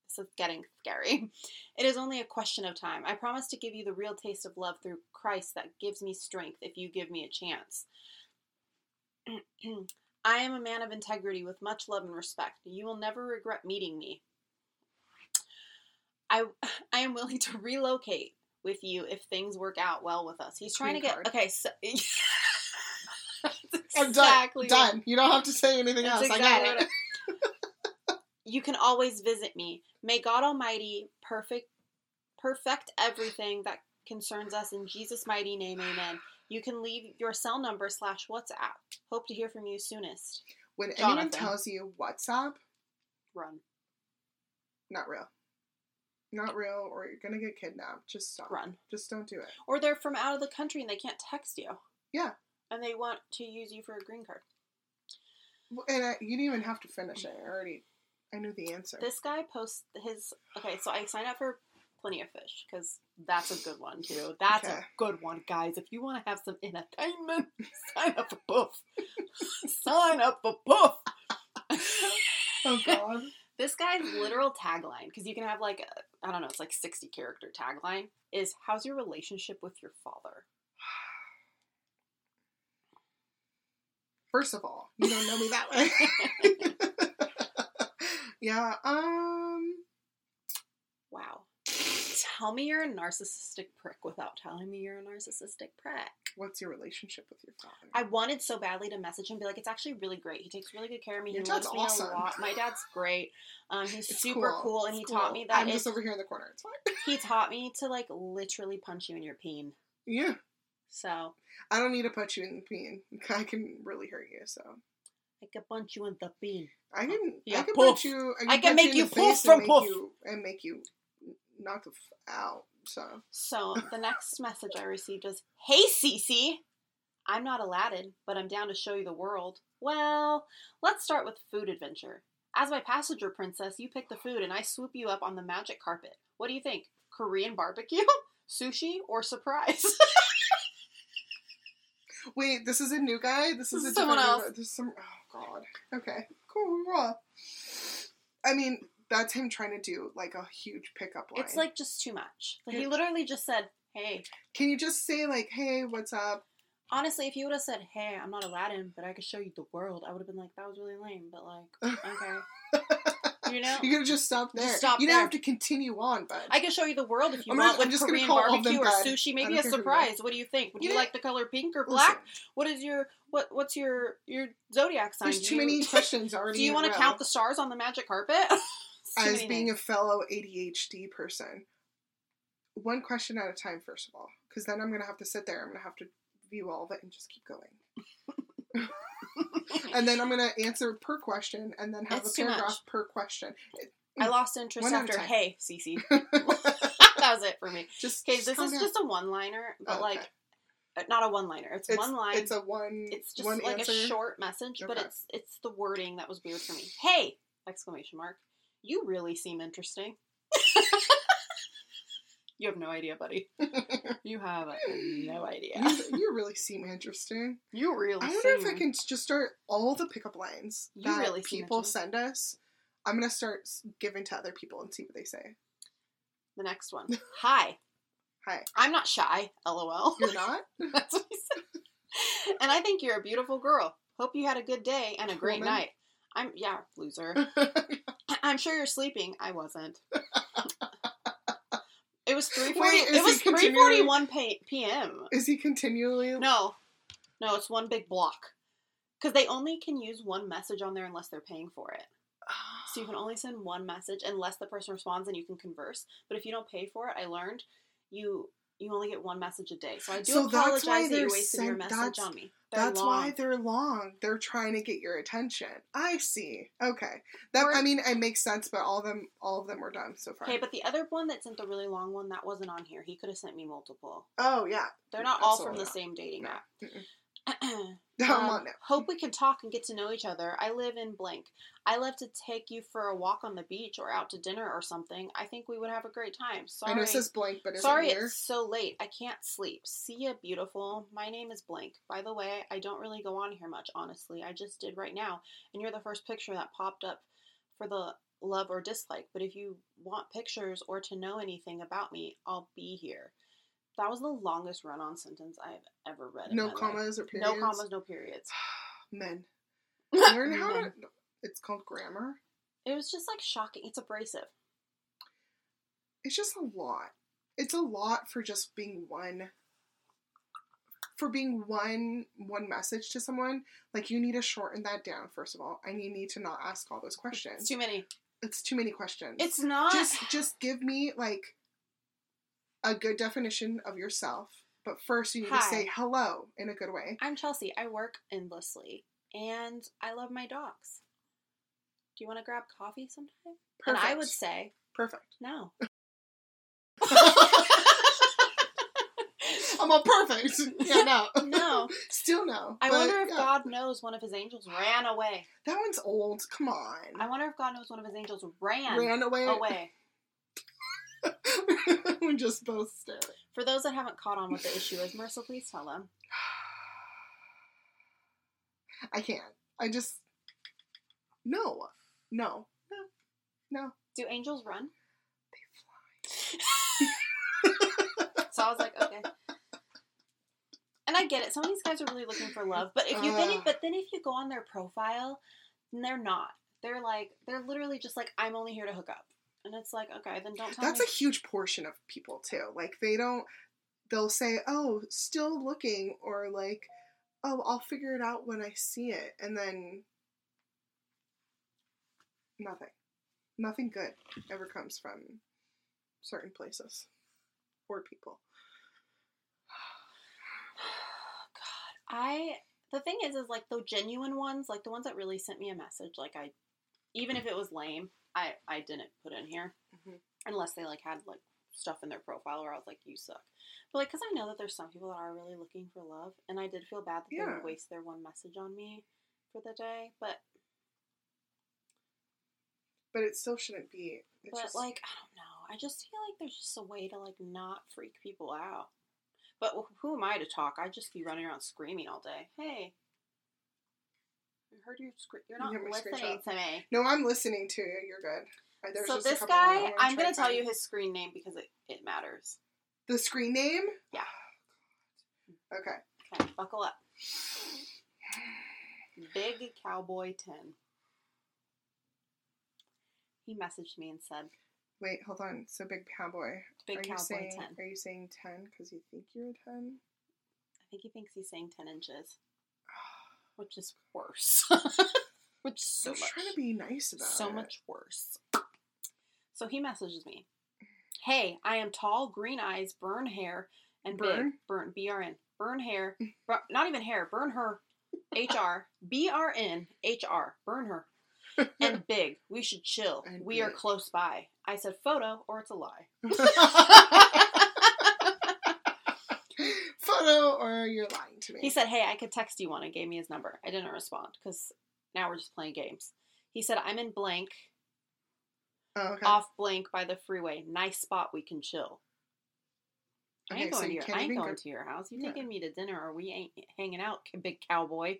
This is getting scary. It is only a question of time. I promise to give you the real taste of love through Christ that gives me strength if you give me a chance. I am a man of integrity with much love and respect. You will never regret meeting me. I I am willing to relocate with you if things work out well with us. He's trying Green to get card. okay. So That's I'm done. Done. You don't have to say anything else. I got it. You can always visit me. May God Almighty perfect perfect everything that concerns us in Jesus' mighty name. Amen. You can leave your cell number slash WhatsApp. Hope to hear from you soonest. When anyone tells you WhatsApp, Run, not real. Not real, or you're gonna get kidnapped. Just stop. run. Just don't do it. Or they're from out of the country and they can't text you. Yeah. And they want to use you for a green card. Well, And I, you didn't even have to finish it. I already, I knew the answer. This guy posts his. Okay, so I signed up for Plenty of Fish because that's a good one too. That's Okay. a good one, guys. If you want to have some entertainment, sign up for Poof. sign up for Poof. oh God. This guy's literal tagline, because you can have like, a, I don't know, it's like 60 character tagline, is How's your relationship with your father? First of all, you don't know me that way. yeah. Um. Tell me you're a narcissistic prick without telling me you're a narcissistic prick. What's your relationship with your father? I wanted so badly to message him, and be like, it's actually really great. He takes really good care of me. Your he dad's loves me a lot. My dad's great. Um, he's It's super cool, and he It's taught me that I'm just over here in the corner. It's fine. he taught me to like literally punch you in your peen. Yeah. So I don't need to punch you in the peen. I can really hurt you. So I could punch you in the peen. I can. Yeah, I can poof. put you. I can punch make in you poof from poof. And make you knock the f- out. So So the next message I received is, "Hey Cece, I'm not Aladdin, but I'm down to show you the world. Well, let's start with food adventure. As my passenger princess, you pick the food, and I swoop you up on the magic carpet. What do you think? Korean barbecue, sushi, or surprise? wait, this is a new guy. This is This a is someone else. This is some. Oh God. Okay. Cool. I mean, that's him trying to do like a huge pickup line. it's like just too much. Like, he literally just said, "Hey." Can you just say like, "Hey, what's up?" Honestly, if he would have said, "Hey, I'm not Aladdin, but I could show you the world," I would have been like, "That was really lame." But like, okay. You know? You could have just stopped Just there. stop you didn't have to continue on, bud. I can show you the world if you I'm want not- with I'm just Korean call all of barbecue or bad. sushi. Maybe a care who they are. surprise. What do you think? Would you You like the color pink or Listen, black? What is your what? What's your your zodiac sign? There's Do too you- many questions already. Do you want to count the stars on the magic carpet? As being things. a fellow ADHD person? One question at a time, first of all, because then I'm gonna have to sit there. I'm gonna have to view all of it and just keep going. and then I'm gonna answer per question, and then have It's a paragraph per question. I lost interest One after hey, Cece. that was it for me. just Okay, this is down. just a one-liner, but Oh, like okay. uh, not a one-liner. It's, it's one line. It's a one. It's just one like answer. a short message, but it's it's the wording that was weird for me. Hey! Exclamation mark. You really seem interesting. you have no idea, buddy. You have no idea. you, you really seem interesting. You really I wonder if I can just start all the pickup lines You that really people send us. I'm gonna start giving to other people and see what they say. the next one. Hi. Hi, I'm not shy. LOL. you're not. That's what he said. And I think you're a beautiful girl. Hope you had a good day and a great Woman. night. I'm yeah, loser. I'm sure you're sleeping. I wasn't. It was three forty. It was three continuing- p.m. Is he continually? No, no, it's one big block. Because they only can use one message on there unless they're paying for it. So you can only send one message unless the person responds and you can converse. But if you don't pay for it, I learned you you only get one message a day. So I do So apologize that you're wasting your message on me. They're That's long. why they're long. They're trying to get your attention. I see. Okay. That Or- I mean, it makes sense. But all of them, all of them were done so far. Okay, but the other one that sent the really long one that wasn't on here. He could have sent me multiple. oh yeah, They're not all from Absolutely the not. same dating No. app. Mm-mm. Um, Come on now. Hope we can talk and get to know each other. I live in blank. I love to take you for a walk on the beach or out to dinner or something. I think we would have a great time. Sorry. I know it says blank, but it's Sorry here. it's so late. I can't sleep. See ya, beautiful. My name is Blank. By the way, I don't really go on here much, honestly. I just did right now. And you're the first picture that popped up for the love or dislike. But if you want pictures or to know anything about me, I'll be here. That was the longest run on sentence I've ever read. in No my life. commas or periods. No commas, no periods. Men. Learn how to. It's called grammar. It was just like shocking. It's abrasive. It's just a lot. It's a lot for just being one. For being one one message to someone, like you need to shorten that down first of all, and you need to not ask all those questions. It's too many. it's too many questions. It's not. just just give me like a good definition of yourself. But first, you need to say hello in a good way. I'm Chelsea. I work endlessly, and I love my dogs. Do you want to grab coffee sometime? Perfect. And I would say perfect. no. I'm all perfect. Yeah, no, No. still no. I But, wonder if yeah. God knows one of his angels ran away. That one's old. Come on. I wonder if God knows one of his angels ran, Ran away. away. we just both stare. For those that haven't caught on what the issue is, Marissa, please tell them. I can't. I just no, no, no, no. Do angels run? They fly. So I was like, okay. And I get it. Some of these guys are really looking for love, but if you then, Ugh. but then if you go on their profile, then they're not. They're like, they're literally just like, I'm only here to hook up, and it's like, okay, then don't tell That's me. a huge portion of people too. Like they don't. They'll say, "Oh, still looking," or like, "Oh, I'll figure it out when I see it," and then nothing. Nothing good ever comes from certain places or people. God, I the thing is, is like the genuine ones, like the ones that really sent me a message, like I, even if it was lame, I I didn't put in here Mhm. unless they like had like stuff in their profile where I was like, you suck. But like, cause I know that there's some people that are really looking for love, and I did feel bad that they Yeah. would waste their one message on me for the day, but But it still shouldn't be. It's but just, like I don't know. I just feel like there's just a way to like not freak people out. But who am I to talk? I'd just be running around screaming all day. Hey, I heard you scream. You're not my listening to me. no, I'm listening to you. You're good. There's so this couple more I guy, I'm gonna to tell you his screen name because it, it matters. the screen name. Yeah. Okay. Okay, buckle up. Big Cowboy Ten. He messaged me and said, Wait, hold on. So big cowboy. "Big are cowboy you saying, 10." Are you saying ten because you think you're a ten? I think he thinks he's saying 10 inches, which is worse. which is so I'm much, trying to be nice about so it. much worse. So he messages me, "Hey, I am tall, green eyes, burn hair, and Burn? big. Burn B R N. Burn hair. bur- not even hair. Burn her. H R B R N H R. Burn her." And big. We should chill. And we are close by. I said photo or it's a lie. Photo or you're lying to me. He said, Hey, I could text you one and gave me his number. I didn't respond because now we're just playing games. He said, I'm in blank, oh, okay. off blank by the freeway. Nice spot we can chill. I ain't Okay, so going, to, your, I ain't going to your house. You Yeah. taking me to dinner or we ain't hanging out, big cowboy.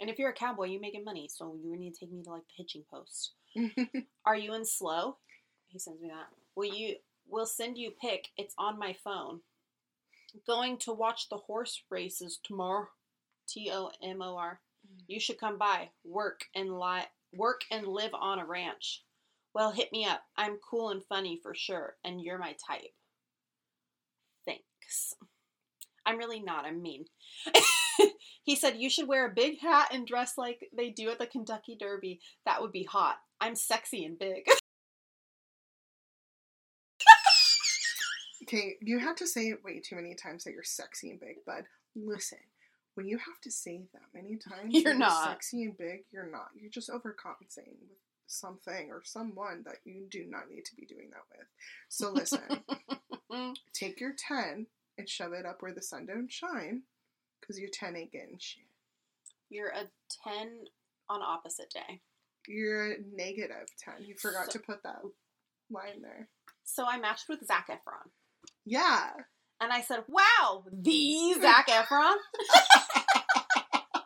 And if you're a cowboy, you making money, so you need to take me to like the hitching post. Are you in SLO? He sends me that. Will you? We'll send you a pic. It's on my phone. Going to watch the horse races tomorrow. T O M O R. Mm-hmm. You should come by. Work and li- Work and live on a ranch. Well, hit me up. I'm cool and funny for sure, and you're my type. Thanks. I'm really not. I'm mean. he said you should wear a big hat and dress like they do at the Kentucky Derby. That would be hot. I'm sexy and big. okay, you had to say it way too many times that you're sexy and big, bud. Listen, when you have to say that many times You're not. sexy and big, you're not. You're just overcompensating with something or someone that you do not need to be doing that with. So listen, take your 10 and shove it up where the sun don't shine because your 10 ain't getting shit. You're a 10 on opposite day. You're a negative 10. You forgot So- to put that line there. So I matched with Zac Efron. Yeah. And I said, wow, the Zac Efron?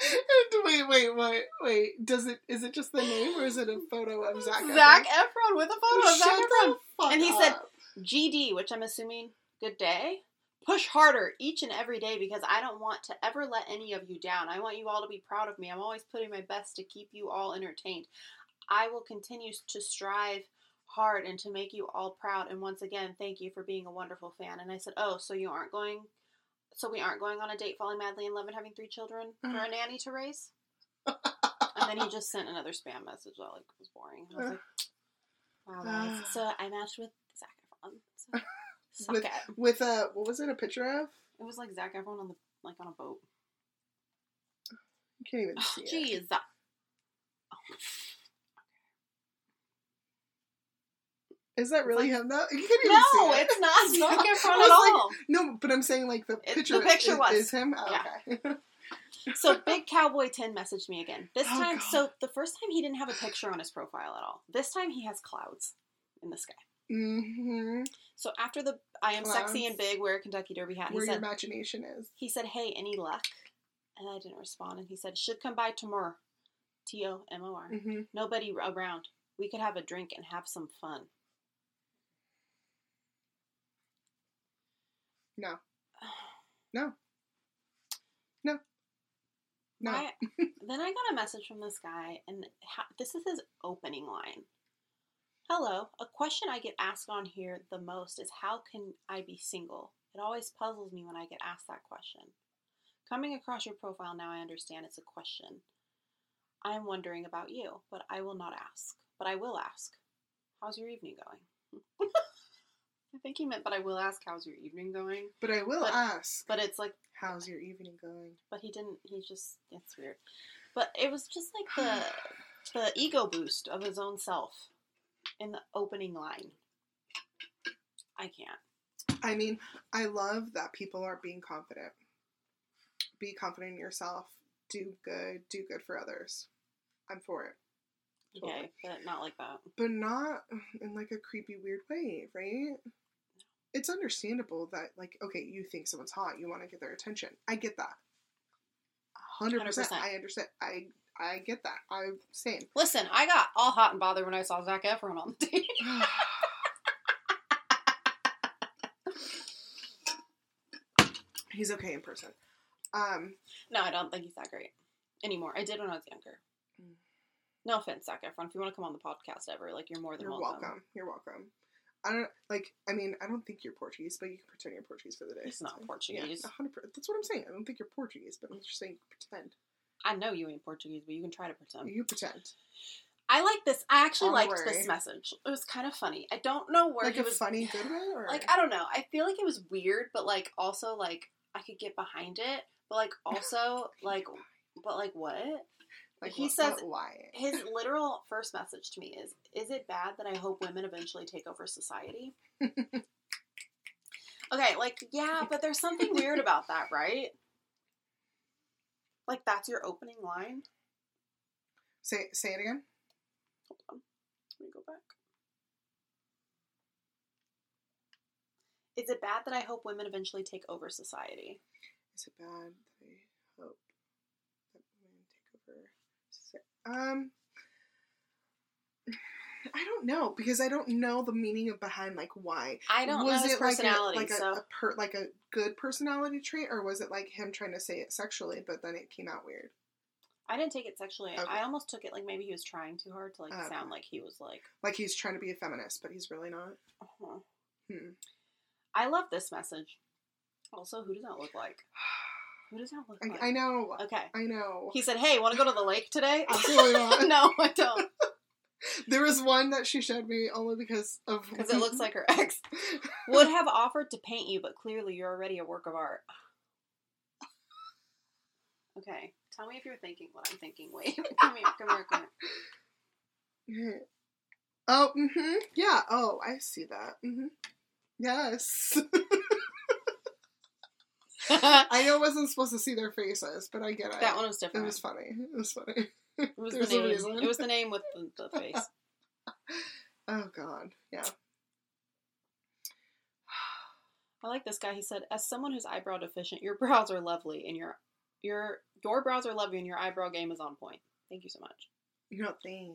wait, wait, wait, wait. Does it is it just the name or is it a photo of Zac? Zac Efron? Efron with a photo of Zac Shut Efron. the fuck And he said- GD, which I'm assuming good day. Push harder each and every day because I don't want to ever let any of you down. I want you all to be proud of me. I'm always putting my best to keep you all entertained. I will continue to strive hard and to make you all proud. And once again, thank you for being a wonderful fan. And I said, Oh, so you aren't going so we aren't going on a date falling madly in love and having three children for mm-hmm. a nanny to raise? and then he just sent another spam message that like was boring. I was like, Wow guys. So I matched with Zac Efron. So With- it. with a what was it? A picture of? It was like Zac Efron on the like on a boat. You can't even see it. Jeez. Is that really like- him though? You can't even see No, it. it's not Zac I Efron was at like- No, but I'm saying like the It- the picture. picture is, was. is him. Oh, Yeah. Okay. So Big Cowboy Tin messaged me again. This Oh, time, God. so the first time he didn't have a picture on his profile at all. This time he has clouds in the sky. Mm-hmm. So after the I am sexy and big, wear a Kentucky Derby hat. He Where your said imagination is. he said, "Hey, any luck?" And I didn't respond. And he said, "Should come by tomorrow." T O M O R. hmm Nobody around. We could have a drink and have some fun. No. No. No. No. I, then I got a message from this guy, and ha- this is his opening line. Hello. A question I get asked on here the most is how can I be single? It always puzzles me when I get asked that question. Coming across your profile now, I understand it's a question. I am wondering about you, but I will not ask. But I will ask. How's your evening going? I think he meant, but I will ask, how's your evening going? But I will But- ask. But it's like, How's your evening going? but he didn't he just it's weird but it was just like the the ego boost of his own self in the opening line i can't I mean, I love that people are being confident. Be confident in yourself. Do good. Do good for others. I'm for it. okay but not like that But not in like a creepy, weird way, right? It's understandable that, like, okay, you think someone's hot, you want to get their attention. I get that. 100%. 100%. I understand. I I get that. I'm same. listen i got all hot and bothered when i saw zac efron on the date He's okay in person. Um, no i don't think he's that great anymore i did when i was younger No offense, Zac Efron. If you want to come on the podcast ever, like you're more than You're welcome. welcome. You're welcome. I don't like. I mean, I don't think you're Portuguese, but you can pretend you're Portuguese for the day. He's not Portuguese. Yeah, hundred percent. That's what I'm saying. I don't think you're Portuguese, but I'm just saying pretend. I know you ain't Portuguese, but you can try to pretend. You pretend. I like this. I actually liked this message. It was kind of funny. I don't know where like a was. funny, good way, or Like I don't know. I feel like it was weird, but like also like I could get behind it, but like also like, but like what? Like he what- says- what- why? His literal first message to me is: Is it bad that I hope women eventually take over society? okay, like yeah, but there's something weird about that, right? Like that's your opening line. Say say it again. Hold on. Let me go back. Is it bad that I hope women eventually take over society? Is it bad? that I hope that women take over. So- Um, I don't know because I don't know the meaning of behind like why. I don't know his it personality, like a, like so a, a per, like a good personality trait, or was it like him trying to say it sexually, but then it came out weird? I didn't take it sexually. Okay. I almost took it like maybe he was trying too hard to like Okay. sound like he was like. Like he's trying to be a feminist, but he's really not. uh-huh. Hmm. I love this message. Also, who does that look like? Who does that look like? I, I know. Okay. I know. He said, "Hey, want to go to the lake today?" Absolutely not. no, I don't, There was one that she showed me only because of because it looks like her ex would have offered to paint you, but clearly you're already a work of art. Okay, tell me if you're thinking what I'm thinking. Wait, come here, come here, come here. Oh, mm-hmm. Yeah. Oh, I see that. Mm-hmm. Yes. I know I wasn't supposed to see their faces, but I get it. That one was different. It was funny. It was funny. It was there's the name. reason. It was the name with the, the face. Oh God. Yeah. I like this guy. He said, "As someone who's eyebrow deficient, your brows are lovely, and your your your brows are lovely, and your eyebrow game is on point. Thank you so much." You know, thing.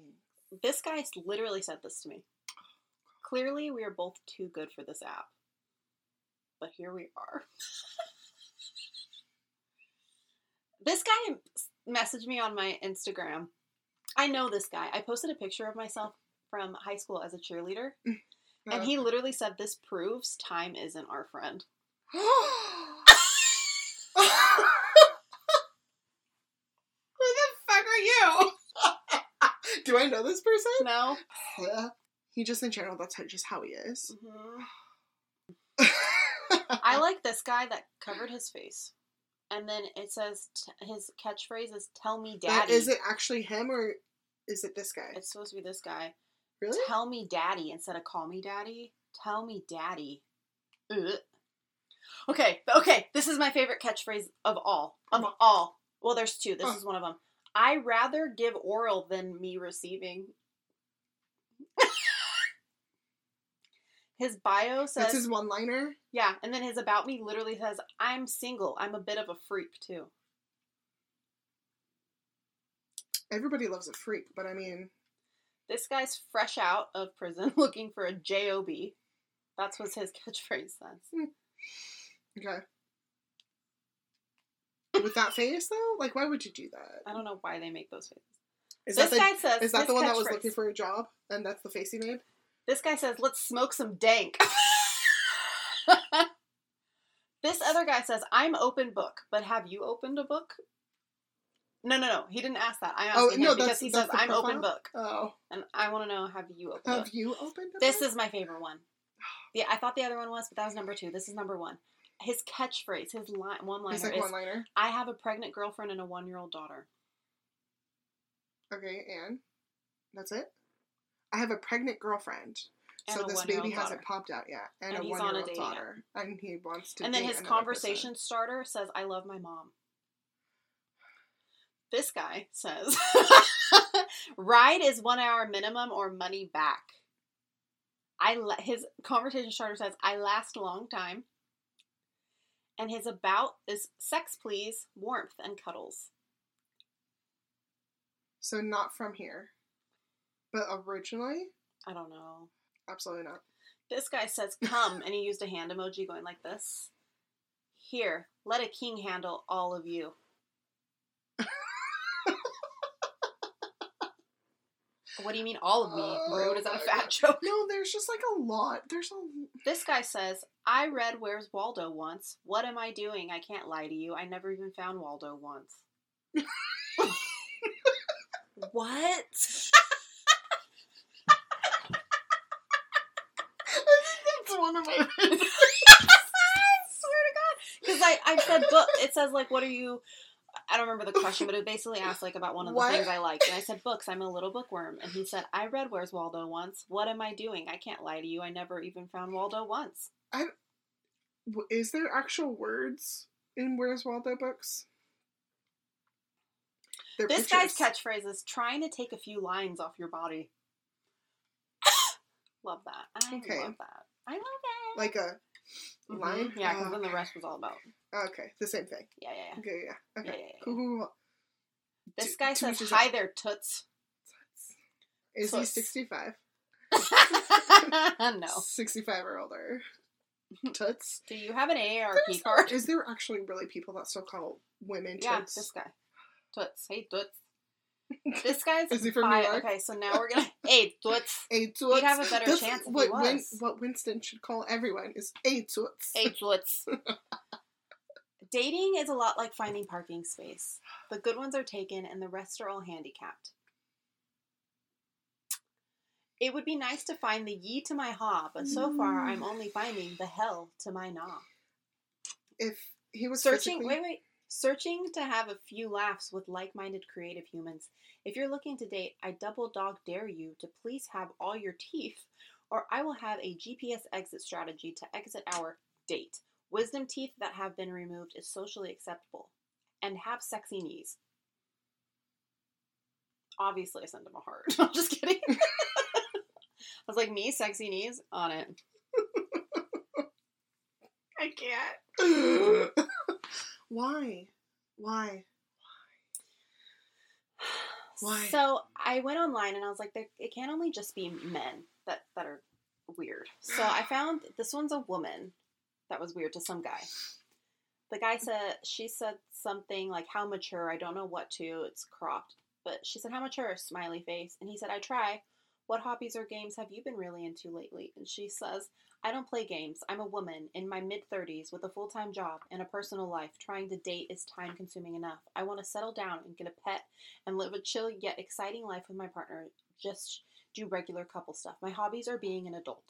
This guy literally said this to me. Oh, Clearly, we are both too good for this app, but here we are. This guy messaged me on my Instagram. I know this guy. I posted a picture of myself from high school as a cheerleader, and he literally said, "This proves time isn't our friend." Who the fuck are you? Do I know this person? No. He just in general, that's how, just how he is. Mhm. I like this guy that covered his face. And then it says t- his catchphrase is "Tell me, daddy." is it actually him or is it this guy? It's supposed to be this guy. really? Tell me, daddy, instead of call me daddy. Tell me, daddy. Ugh. Okay, okay. This is my favorite catchphrase of all. Of all. Well, there's two. This Huh. is one of them. I rather give oral than me receiving. His bio says That's his one liner. Yeah, and then his about me literally says, I'm single. I'm a bit of a freak too. Everybody loves a freak, but I mean, This guy's fresh out of prison looking for a job. That's what his catchphrase says. Hmm. okay. With that face though, like why would you do that? I don't know why they make those faces. Is this that the, guy says is that the one that was looking for a job and that's the face he made? This guy says, let's smoke some dank. this other guy says, I'm open book, but have you opened a book? No, no, no. He didn't ask that. I'm Oh, no, him because he says, I'm open book. Oh, And I want to know, have you opened have it? you opened? a This book? is my favorite one. Yeah, I thought the other one was, but that was number two. This is number one. His catchphrase, his line, one liner like is, one liner. "I have a pregnant girlfriend and a one-year-old daughter." Okay, and that's it. I have a pregnant girlfriend, And so this baby hasn't daughter. popped out yet, and, And a on one-year-old app. daughter, and he wants to. And then his conversation person. starter says, "I love my mom." This guy says, "Ride is one hour minimum or money back." I la- his conversation starter says, "I last a long time," and his about is sex, please, warmth, and cuddles. So not from here, but originally, I don't know. absolutely not. This guy says, "Come," and he used a hand emoji going like this. Here, let a king handle all of you. What do you mean, all of me? Oh Rude. Is that a fat joke? No, there's just like a lot. There's a This guy says, I read Where's Waldo once. What am I doing? I can't lie to you. I never even found Waldo once. what? that's one of my I swear to God. Because I, I said book. It says, like, what are you. I don't remember the question, but it basically asked, like, about one of the What? things I liked. And I said, books. I'm a little bookworm. And he said, I read Where's Waldo once. What am I doing? I can't lie to you. I never even found Waldo once. W- Is there actual words in Where's Waldo books? They're This pictures. guy's catchphrase is trying to take a few lines off your body. love that. I Okay. love that. I love it. like a Mhm. line? Yeah, because then the rest was all about. okay, the same thing. Yeah, yeah, yeah. Okay, yeah. Okay. Yeah, yeah. Cool. This To- guy says, "Hi there, toots." Is he Toots. 65? no. 65 or older. Toots. Do you have an AARP There's- card? Is there actually really people that still call women toots? Yeah, this guy. Toots. Hey, toots. This guy's Is he from New York? Okay, so now we're gonna. Hey, toots. A toots. We'd have a better chance if he what, Win- what Winston should call everyone is a toots. Hey, toots. Dating is a lot like finding parking space. The good ones are taken, and the rest are all handicapped. It would be nice to find the ye to my ha, but so far mm. I'm only finding the hell to my na. If he was Searching, physically- wait, wait. Searching to have a few laughs with like minded creative humans. If you're looking to date, I double dog dare you to please have all your teeth, or I will have a GPS exit strategy to exit our date. Wisdom teeth that have been removed is socially acceptable. And have sexy knees. Obviously, I sent him a heart. I'm just kidding. I was like, me, sexy knees, on it. I can't. Why? Why? Why? So I went online and I was like, it can't only just be men that, that are weird. So I found this one's a woman that was weird to some guy. The guy said, she said something like, how mature? I don't know what to. It's cropped. But she said, how mature? Smiley face. And he said, I try. What hobbies or games have you been really into lately? And she says, I don't play games. I'm a woman in my mid 30s with a full time job and a personal life. Trying to date is time consuming enough. I want to settle down and get a pet and live a chill yet exciting life with my partner. Just do regular couple stuff. My hobbies are being an adult.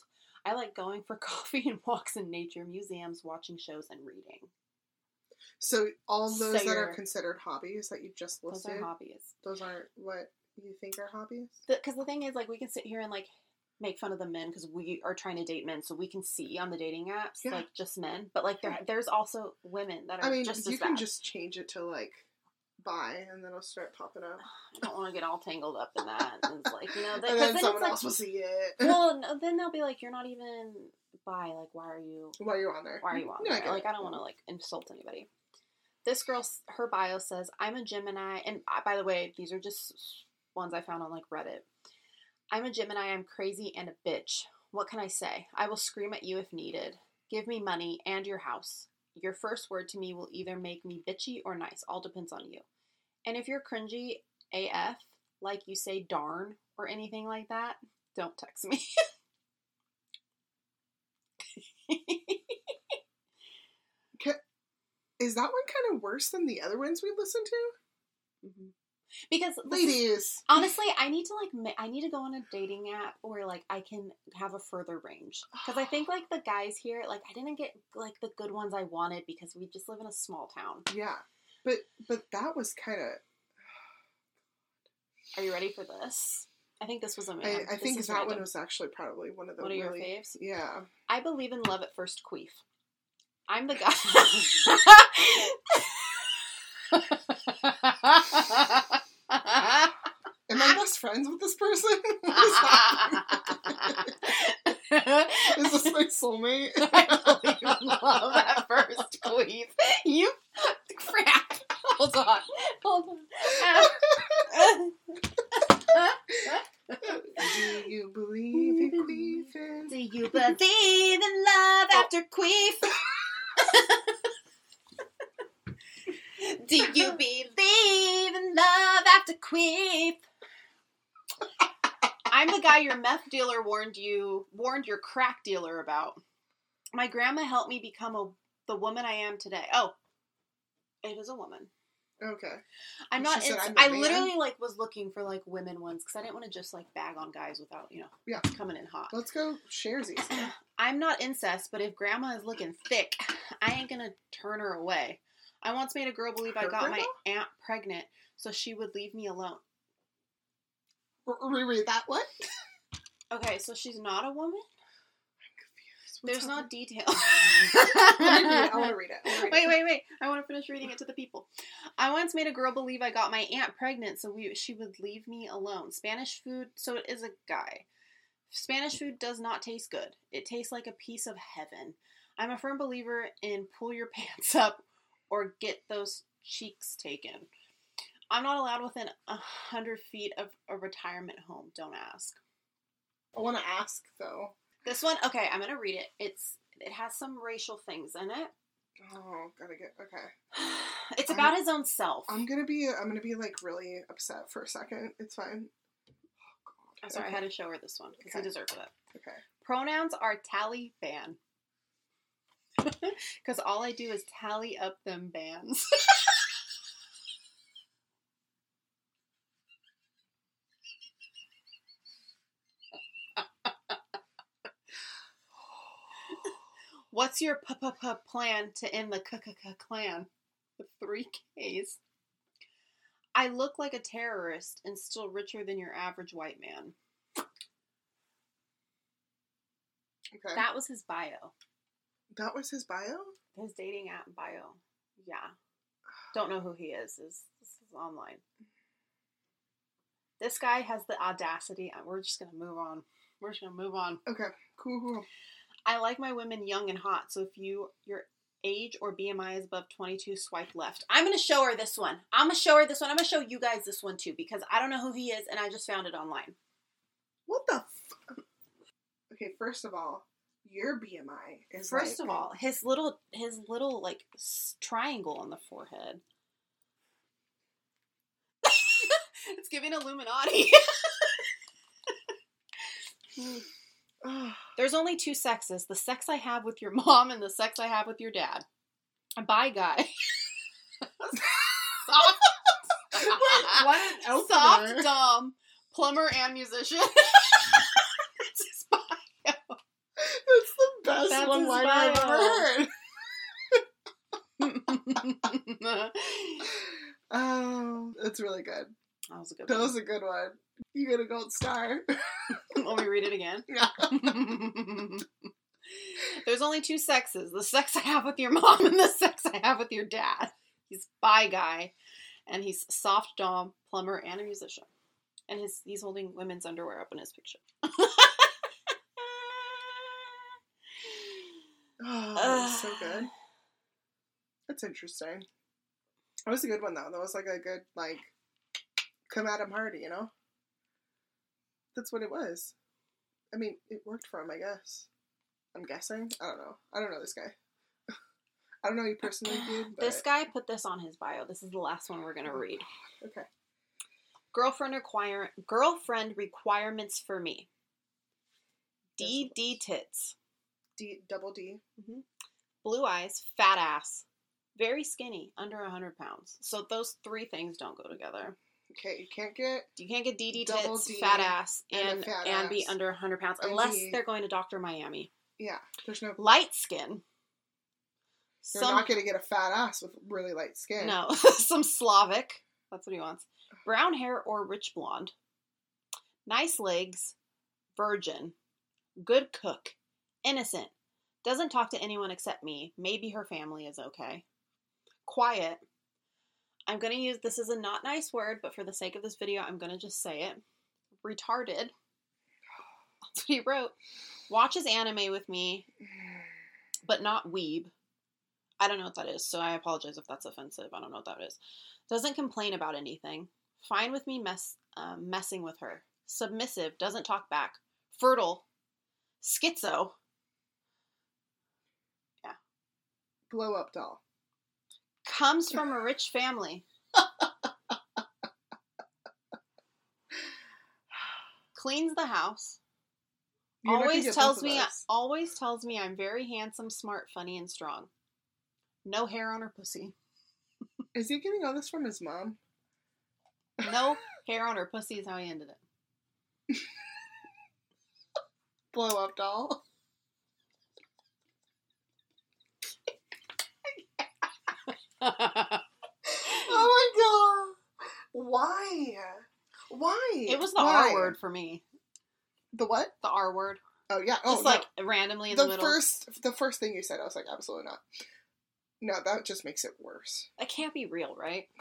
I like going for coffee and walks in nature, museums, watching shows, and reading. So all So those that are considered hobbies that you just listed, Those are hobbies. those aren't what you think are hobbies? Because the, thing is, like, we can sit here and like make fun of the men because we are trying to date men, so we can see on the dating apps Yeah. like just men. But like, there, there's also women that are I mean, just you can bad. just change it to like buy and then it'll start popping up. I don't want to get all tangled up in that. It's like you know, and then then someone like, else will see it well, no, then they'll be like, you're not even bi. Like, why are you? Why are you're on there. Why are you on No, there? get Like, it. I don't want to like insult anybody. This girl, her bio says, "I'm a Gemini," and uh, by the way, these are just ones I found on like Reddit. I'm a Gemini. I'm crazy and a bitch. What can I say? I will scream at you if needed. Give me money and your house. Your first word to me will either make me bitchy or nice. All depends on you. And if you're cringy AF, like you say darn or anything like that, don't text me. Is that one kind of worse than the other ones we listened to? Mhm. Because this is- Ladies, honestly, I need to like I need to go on a dating app where like I can have a further range because I think like the guys here like I didn't get like the good ones I wanted because we just live in a small town. yeah, but but that was kind of. Are you ready for this? I think this was a I, man. I This think is that one was actually probably one of the one of your faves. Yeah. I believe in love at first queef. I'm the guy. Best friends with this person? Is this my soulmate? I believe in love at first queef. You crap. Hold on. Hold on. Do you believe in queefing? Do you believe in love oh. after queef? Do you believe in love after queef? I'm the guy your meth dealer warned you warned your crack dealer about. My grandma helped me become a the woman I am today. Oh, it is a woman. Okay. I'm not. said, "I'm I man." literally like was looking for like women ones because I didn't want to just like bag on guys without you know Yeah. coming in hot. Let's go sharesies. I'm not incest, but if grandma is looking thick, I ain't gonna turn her away. I once made a girl believe I Her got my aunt pregnant so she would leave me alone. Reread that. one. Okay, so she's not a woman. There's not detail. Let me read it. I want to read it. I wanna read Wait, wait, wait. I want to finish reading it to the people. I once made a girl believe I got my aunt pregnant so we, she would leave me alone. Spanish food, so it is a guy. Spanish food does not taste good. It tastes like a piece of heaven. I'm a firm believer in pull your pants up or get those cheeks taken. I'm not allowed within a hundred feet of a retirement home. Don't ask. I want to ask though. This one, okay, I'm gonna read it. It's it has some racial things in it. Oh, gotta get okay. It's I'm- about his own self. I'm gonna be. I'm gonna be like really upset for a second. It's fine. Oh God. I'm sorry, okay. I had to show her this one because Okay. he deserves it. Okay. Pronouns are Taliban. Because all I do is tally up them bands. What's your p p p plan to end the k k k clan? With three Ks. I look like a terrorist and still richer than your average white man. Okay. That was his bio. that was his bio. His dating app bio. Yeah. Don't know who he is. Is this is online. This guy has the audacity. uh, We're just gonna move on. We're just gonna move on. Okay. Cool. I like my women young and hot. So if you your age or BMI is above 22, swipe left. I'm gonna show her this one. I'm gonna show her this one. I'm gonna show you guys this one too because I don't know who he is and I just found it online. What the? F- okay. First of all, your BMI is First like- of all, his little his little like triangle on the forehead. it's giving Illuminati. Hmm. There's only two sexes: the sex I have with your mom and the sex I have with your dad. Bye, guy. Soft. what an opener. Soft dom, plumber and musician. That's his bio. That's the best That's one his liner I've ever heard. Oh, that's really good. That was a good That one. was a good one. You get a gold star. Let me read it again. Yeah. There's only two sexes the sex I have with your mom and the sex I have with your dad. He's bi guy, and he's soft dom, plumber, and a musician. And his he's holding women's underwear up in his picture. Oh, that was so good. That's interesting. That was a good one though. That was like a good like come at him hard, you know? That's what it was. I mean, it worked for him, I guess. I'm guessing. I don't know. I don't know this guy. I don't know you personally, dude. But... This guy put this on his bio. This is the last one we're gonna read. Okay. Girlfriend require girlfriend requirements for me. D D tits. D double D. Mm-hmm. blue eyes, fat ass, very skinny, under 100 pounds. So those three things don't go together. Okay, you can't get You can't get DD tits, D fat ass, and and fat and be ass. under 100 pounds unless be- they're going to Dr. Miami. yeah. There's no. Light skin. You're not gonna get a fat ass with really light skin. no, some Slavic. That's what he wants. Brown hair or rich blonde. Nice legs, virgin, good cook, innocent, doesn't talk to anyone except me. Maybe her family is okay. Quiet. I'm going to use this is a not nice word, but for the sake of this video, I'm going to just say it. Retarded. That's what he wrote. Watches anime with me, but not weeb. I don't know what that is, so I apologize if that's offensive. I don't know what that is. Doesn't complain about anything. Fine with me mess um, messing with her. Submissive. Doesn't talk back. Fertile. Schizo. Yeah. Blow up doll. Comes from a rich family. cleans the house. You're always tells me always tells me I'm very handsome, smart, funny, and strong. No hair on her pussy. Is he getting all this from his mom? No hair on her pussy is how he ended it. Blow up doll. Oh my god! Why? Why? it was the Why? R word for me. The what? The R word. Oh yeah. Oh Just no. like randomly in the, the middle. first the first thing you said, I was like, absolutely not. No, that just makes it worse. That can't be real, right?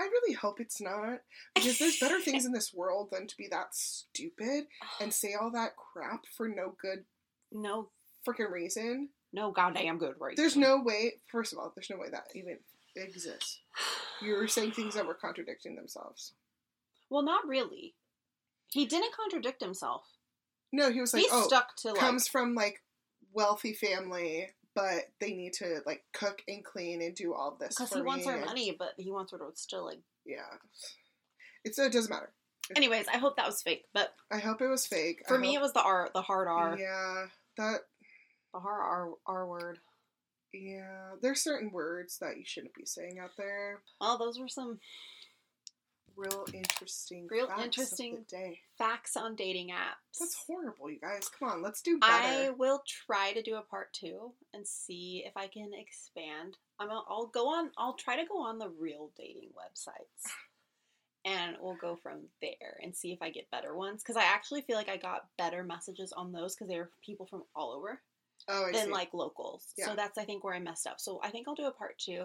Oh I really hope it's not because there's better things in this world than to be that stupid and say all that crap for no good No, freaking reason. No goddamn good right. There's no way. First of all, there's no way that even exists. You were saying things that were contradicting themselves. Well, not really. He didn't contradict himself. No, he was like, he "Oh, stuck to like comes from like wealthy family, but they need to like cook and clean and do all this because he wants her money, but he wants her to still like. Yeah, it's it doesn't matter. Anyways, I hope that was fake, but I hope it was fake. for I me, it was the R, the hard R, Yeah, that the hard R, R word. yeah. There's certain words that you shouldn't be saying out there. Well, those were some Real interesting. Real facts interesting. facts on dating apps. That's horrible, you guys. Come on, let's do better. I will try to do a part two and see if I can expand. I'm. A, I'll go on. I'll try to go on the real dating websites, and we'll go from there and see if I get better ones. Because I actually feel like I got better messages on those because they were people from all over oh, than see. like locals. Yeah. So that's I think where I messed up. So I think I'll do a part two.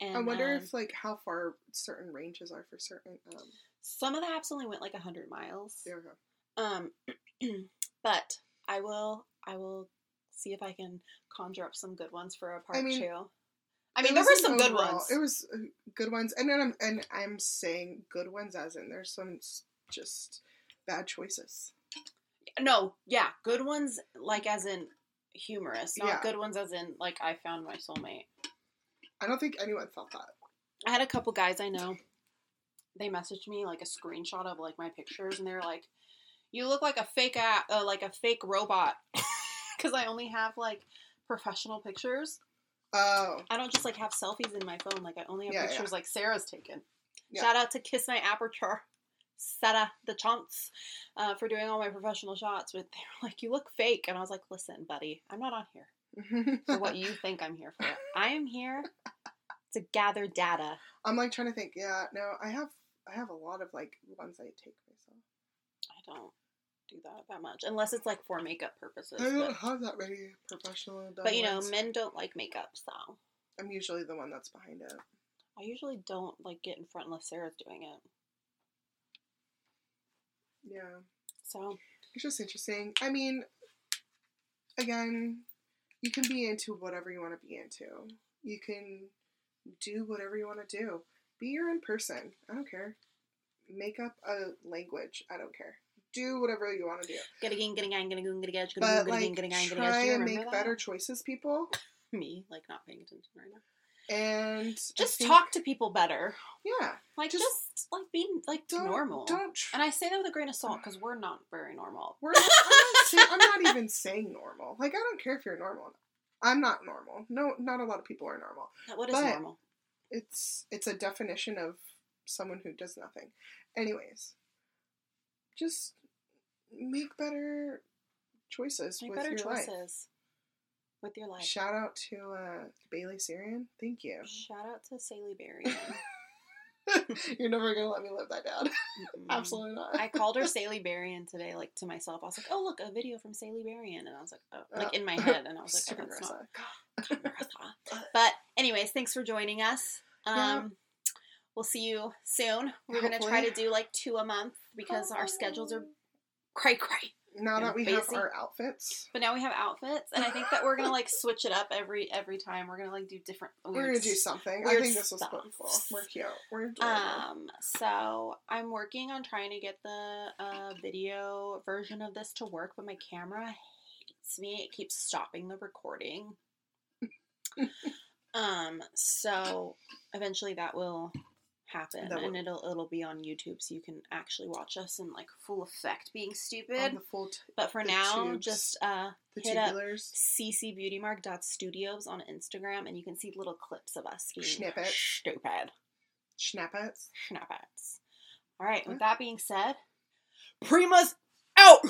And I wonder um, if like how far certain ranges are for certain. Um, some of the apps only went like hundred miles. there we go. Um, but I will. I will see if I can conjure up some good ones for a part mean, two. I mean, there were some good ones. It was uh, good ones, and then I'm and I'm saying good ones as in there's some just bad choices. no, yeah, good ones like as in humorous, not Yeah. good ones as in like I found my soulmate. I don't think anyone felt that. I had a couple guys I know. They messaged me like a screenshot of like my pictures, and they're like, "You look like a fake app, uh, like a fake robot," because I only have like professional pictures. Oh, I don't just like have selfies in my phone. Like I only have Yeah, yeah. pictures like Sarah's taken. Yeah. Shout out to Kiss My Aperture, Sarah the Chance, uh, for doing all my professional shots. But they were like, "You look fake," and I was like, "Listen, buddy, I'm not on here for what you think I'm here for. I am here to gather data." I'm like trying to think. Yeah, no, I have I have a lot of like ones I take myself. I don't do that that much unless it's like for makeup purposes. I don't But, have that many professional. but you know, ones. men don't like makeup, so I'm usually the one that's behind it. I usually don't like get in front unless Sarah's doing it. Yeah, So it's just interesting. I mean, again, you can be into whatever you want to be into. You can do whatever you want to do. Be your own person. I don't care. Make up a language. I don't care. Do whatever you want to do. Get again, get again, get again, get again, get But again, like, get again, get again. try and make that? better choices, people. Me, like not paying attention right now. And Just think- talk to people better. Yeah. Like Just just, like being like Don't normal. Don't. Tr- and I say that with a grain of salt because we're not very normal. We're not, I'm, not say, I'm not even saying normal. Like I don't care if you're normal. I'm not normal. No, not a lot of people are normal. What is But- normal? It's it's a definition of someone who does nothing. Anyways, just make better choices Make with better your choices life. With your life. Shout out to uh, Bailey Sarian. Thank you. Shout out to Saley Berry. You're never gonna let me live that down. Absolutely not. I called her Saley Berrien today, like to myself. I was like, "Oh, look, a video from Saley Berrien," and I was like, "Oh," like in my head, and I was like, oh, "That's not." Marissa. But anyways, thanks for joining us. Um, Yeah. we'll see you soon. We're gonna try to do like two a month because our schedules are cray cray. Now that we have our outfits, But now we have outfits, and I think that we're gonna like switch it up every every time. We're gonna like do different. we're gonna do something. I think this was pretty cool. We're cute. We're adorable. Um, so I'm working on trying to get the uh, video version of this to work, but my camera hates me. It keeps stopping the recording. um, so eventually that will happen, and it'll it'll be on YouTube, so you can actually watch us in like full effect, being stupid. t- but for now, tubes. just uh, hit up tubulars. ccbeautymark.studios on Instagram, and you can see little clips of us being Snippets. stupid Schnappets. schnappets. All right. With that being said, Prima's out.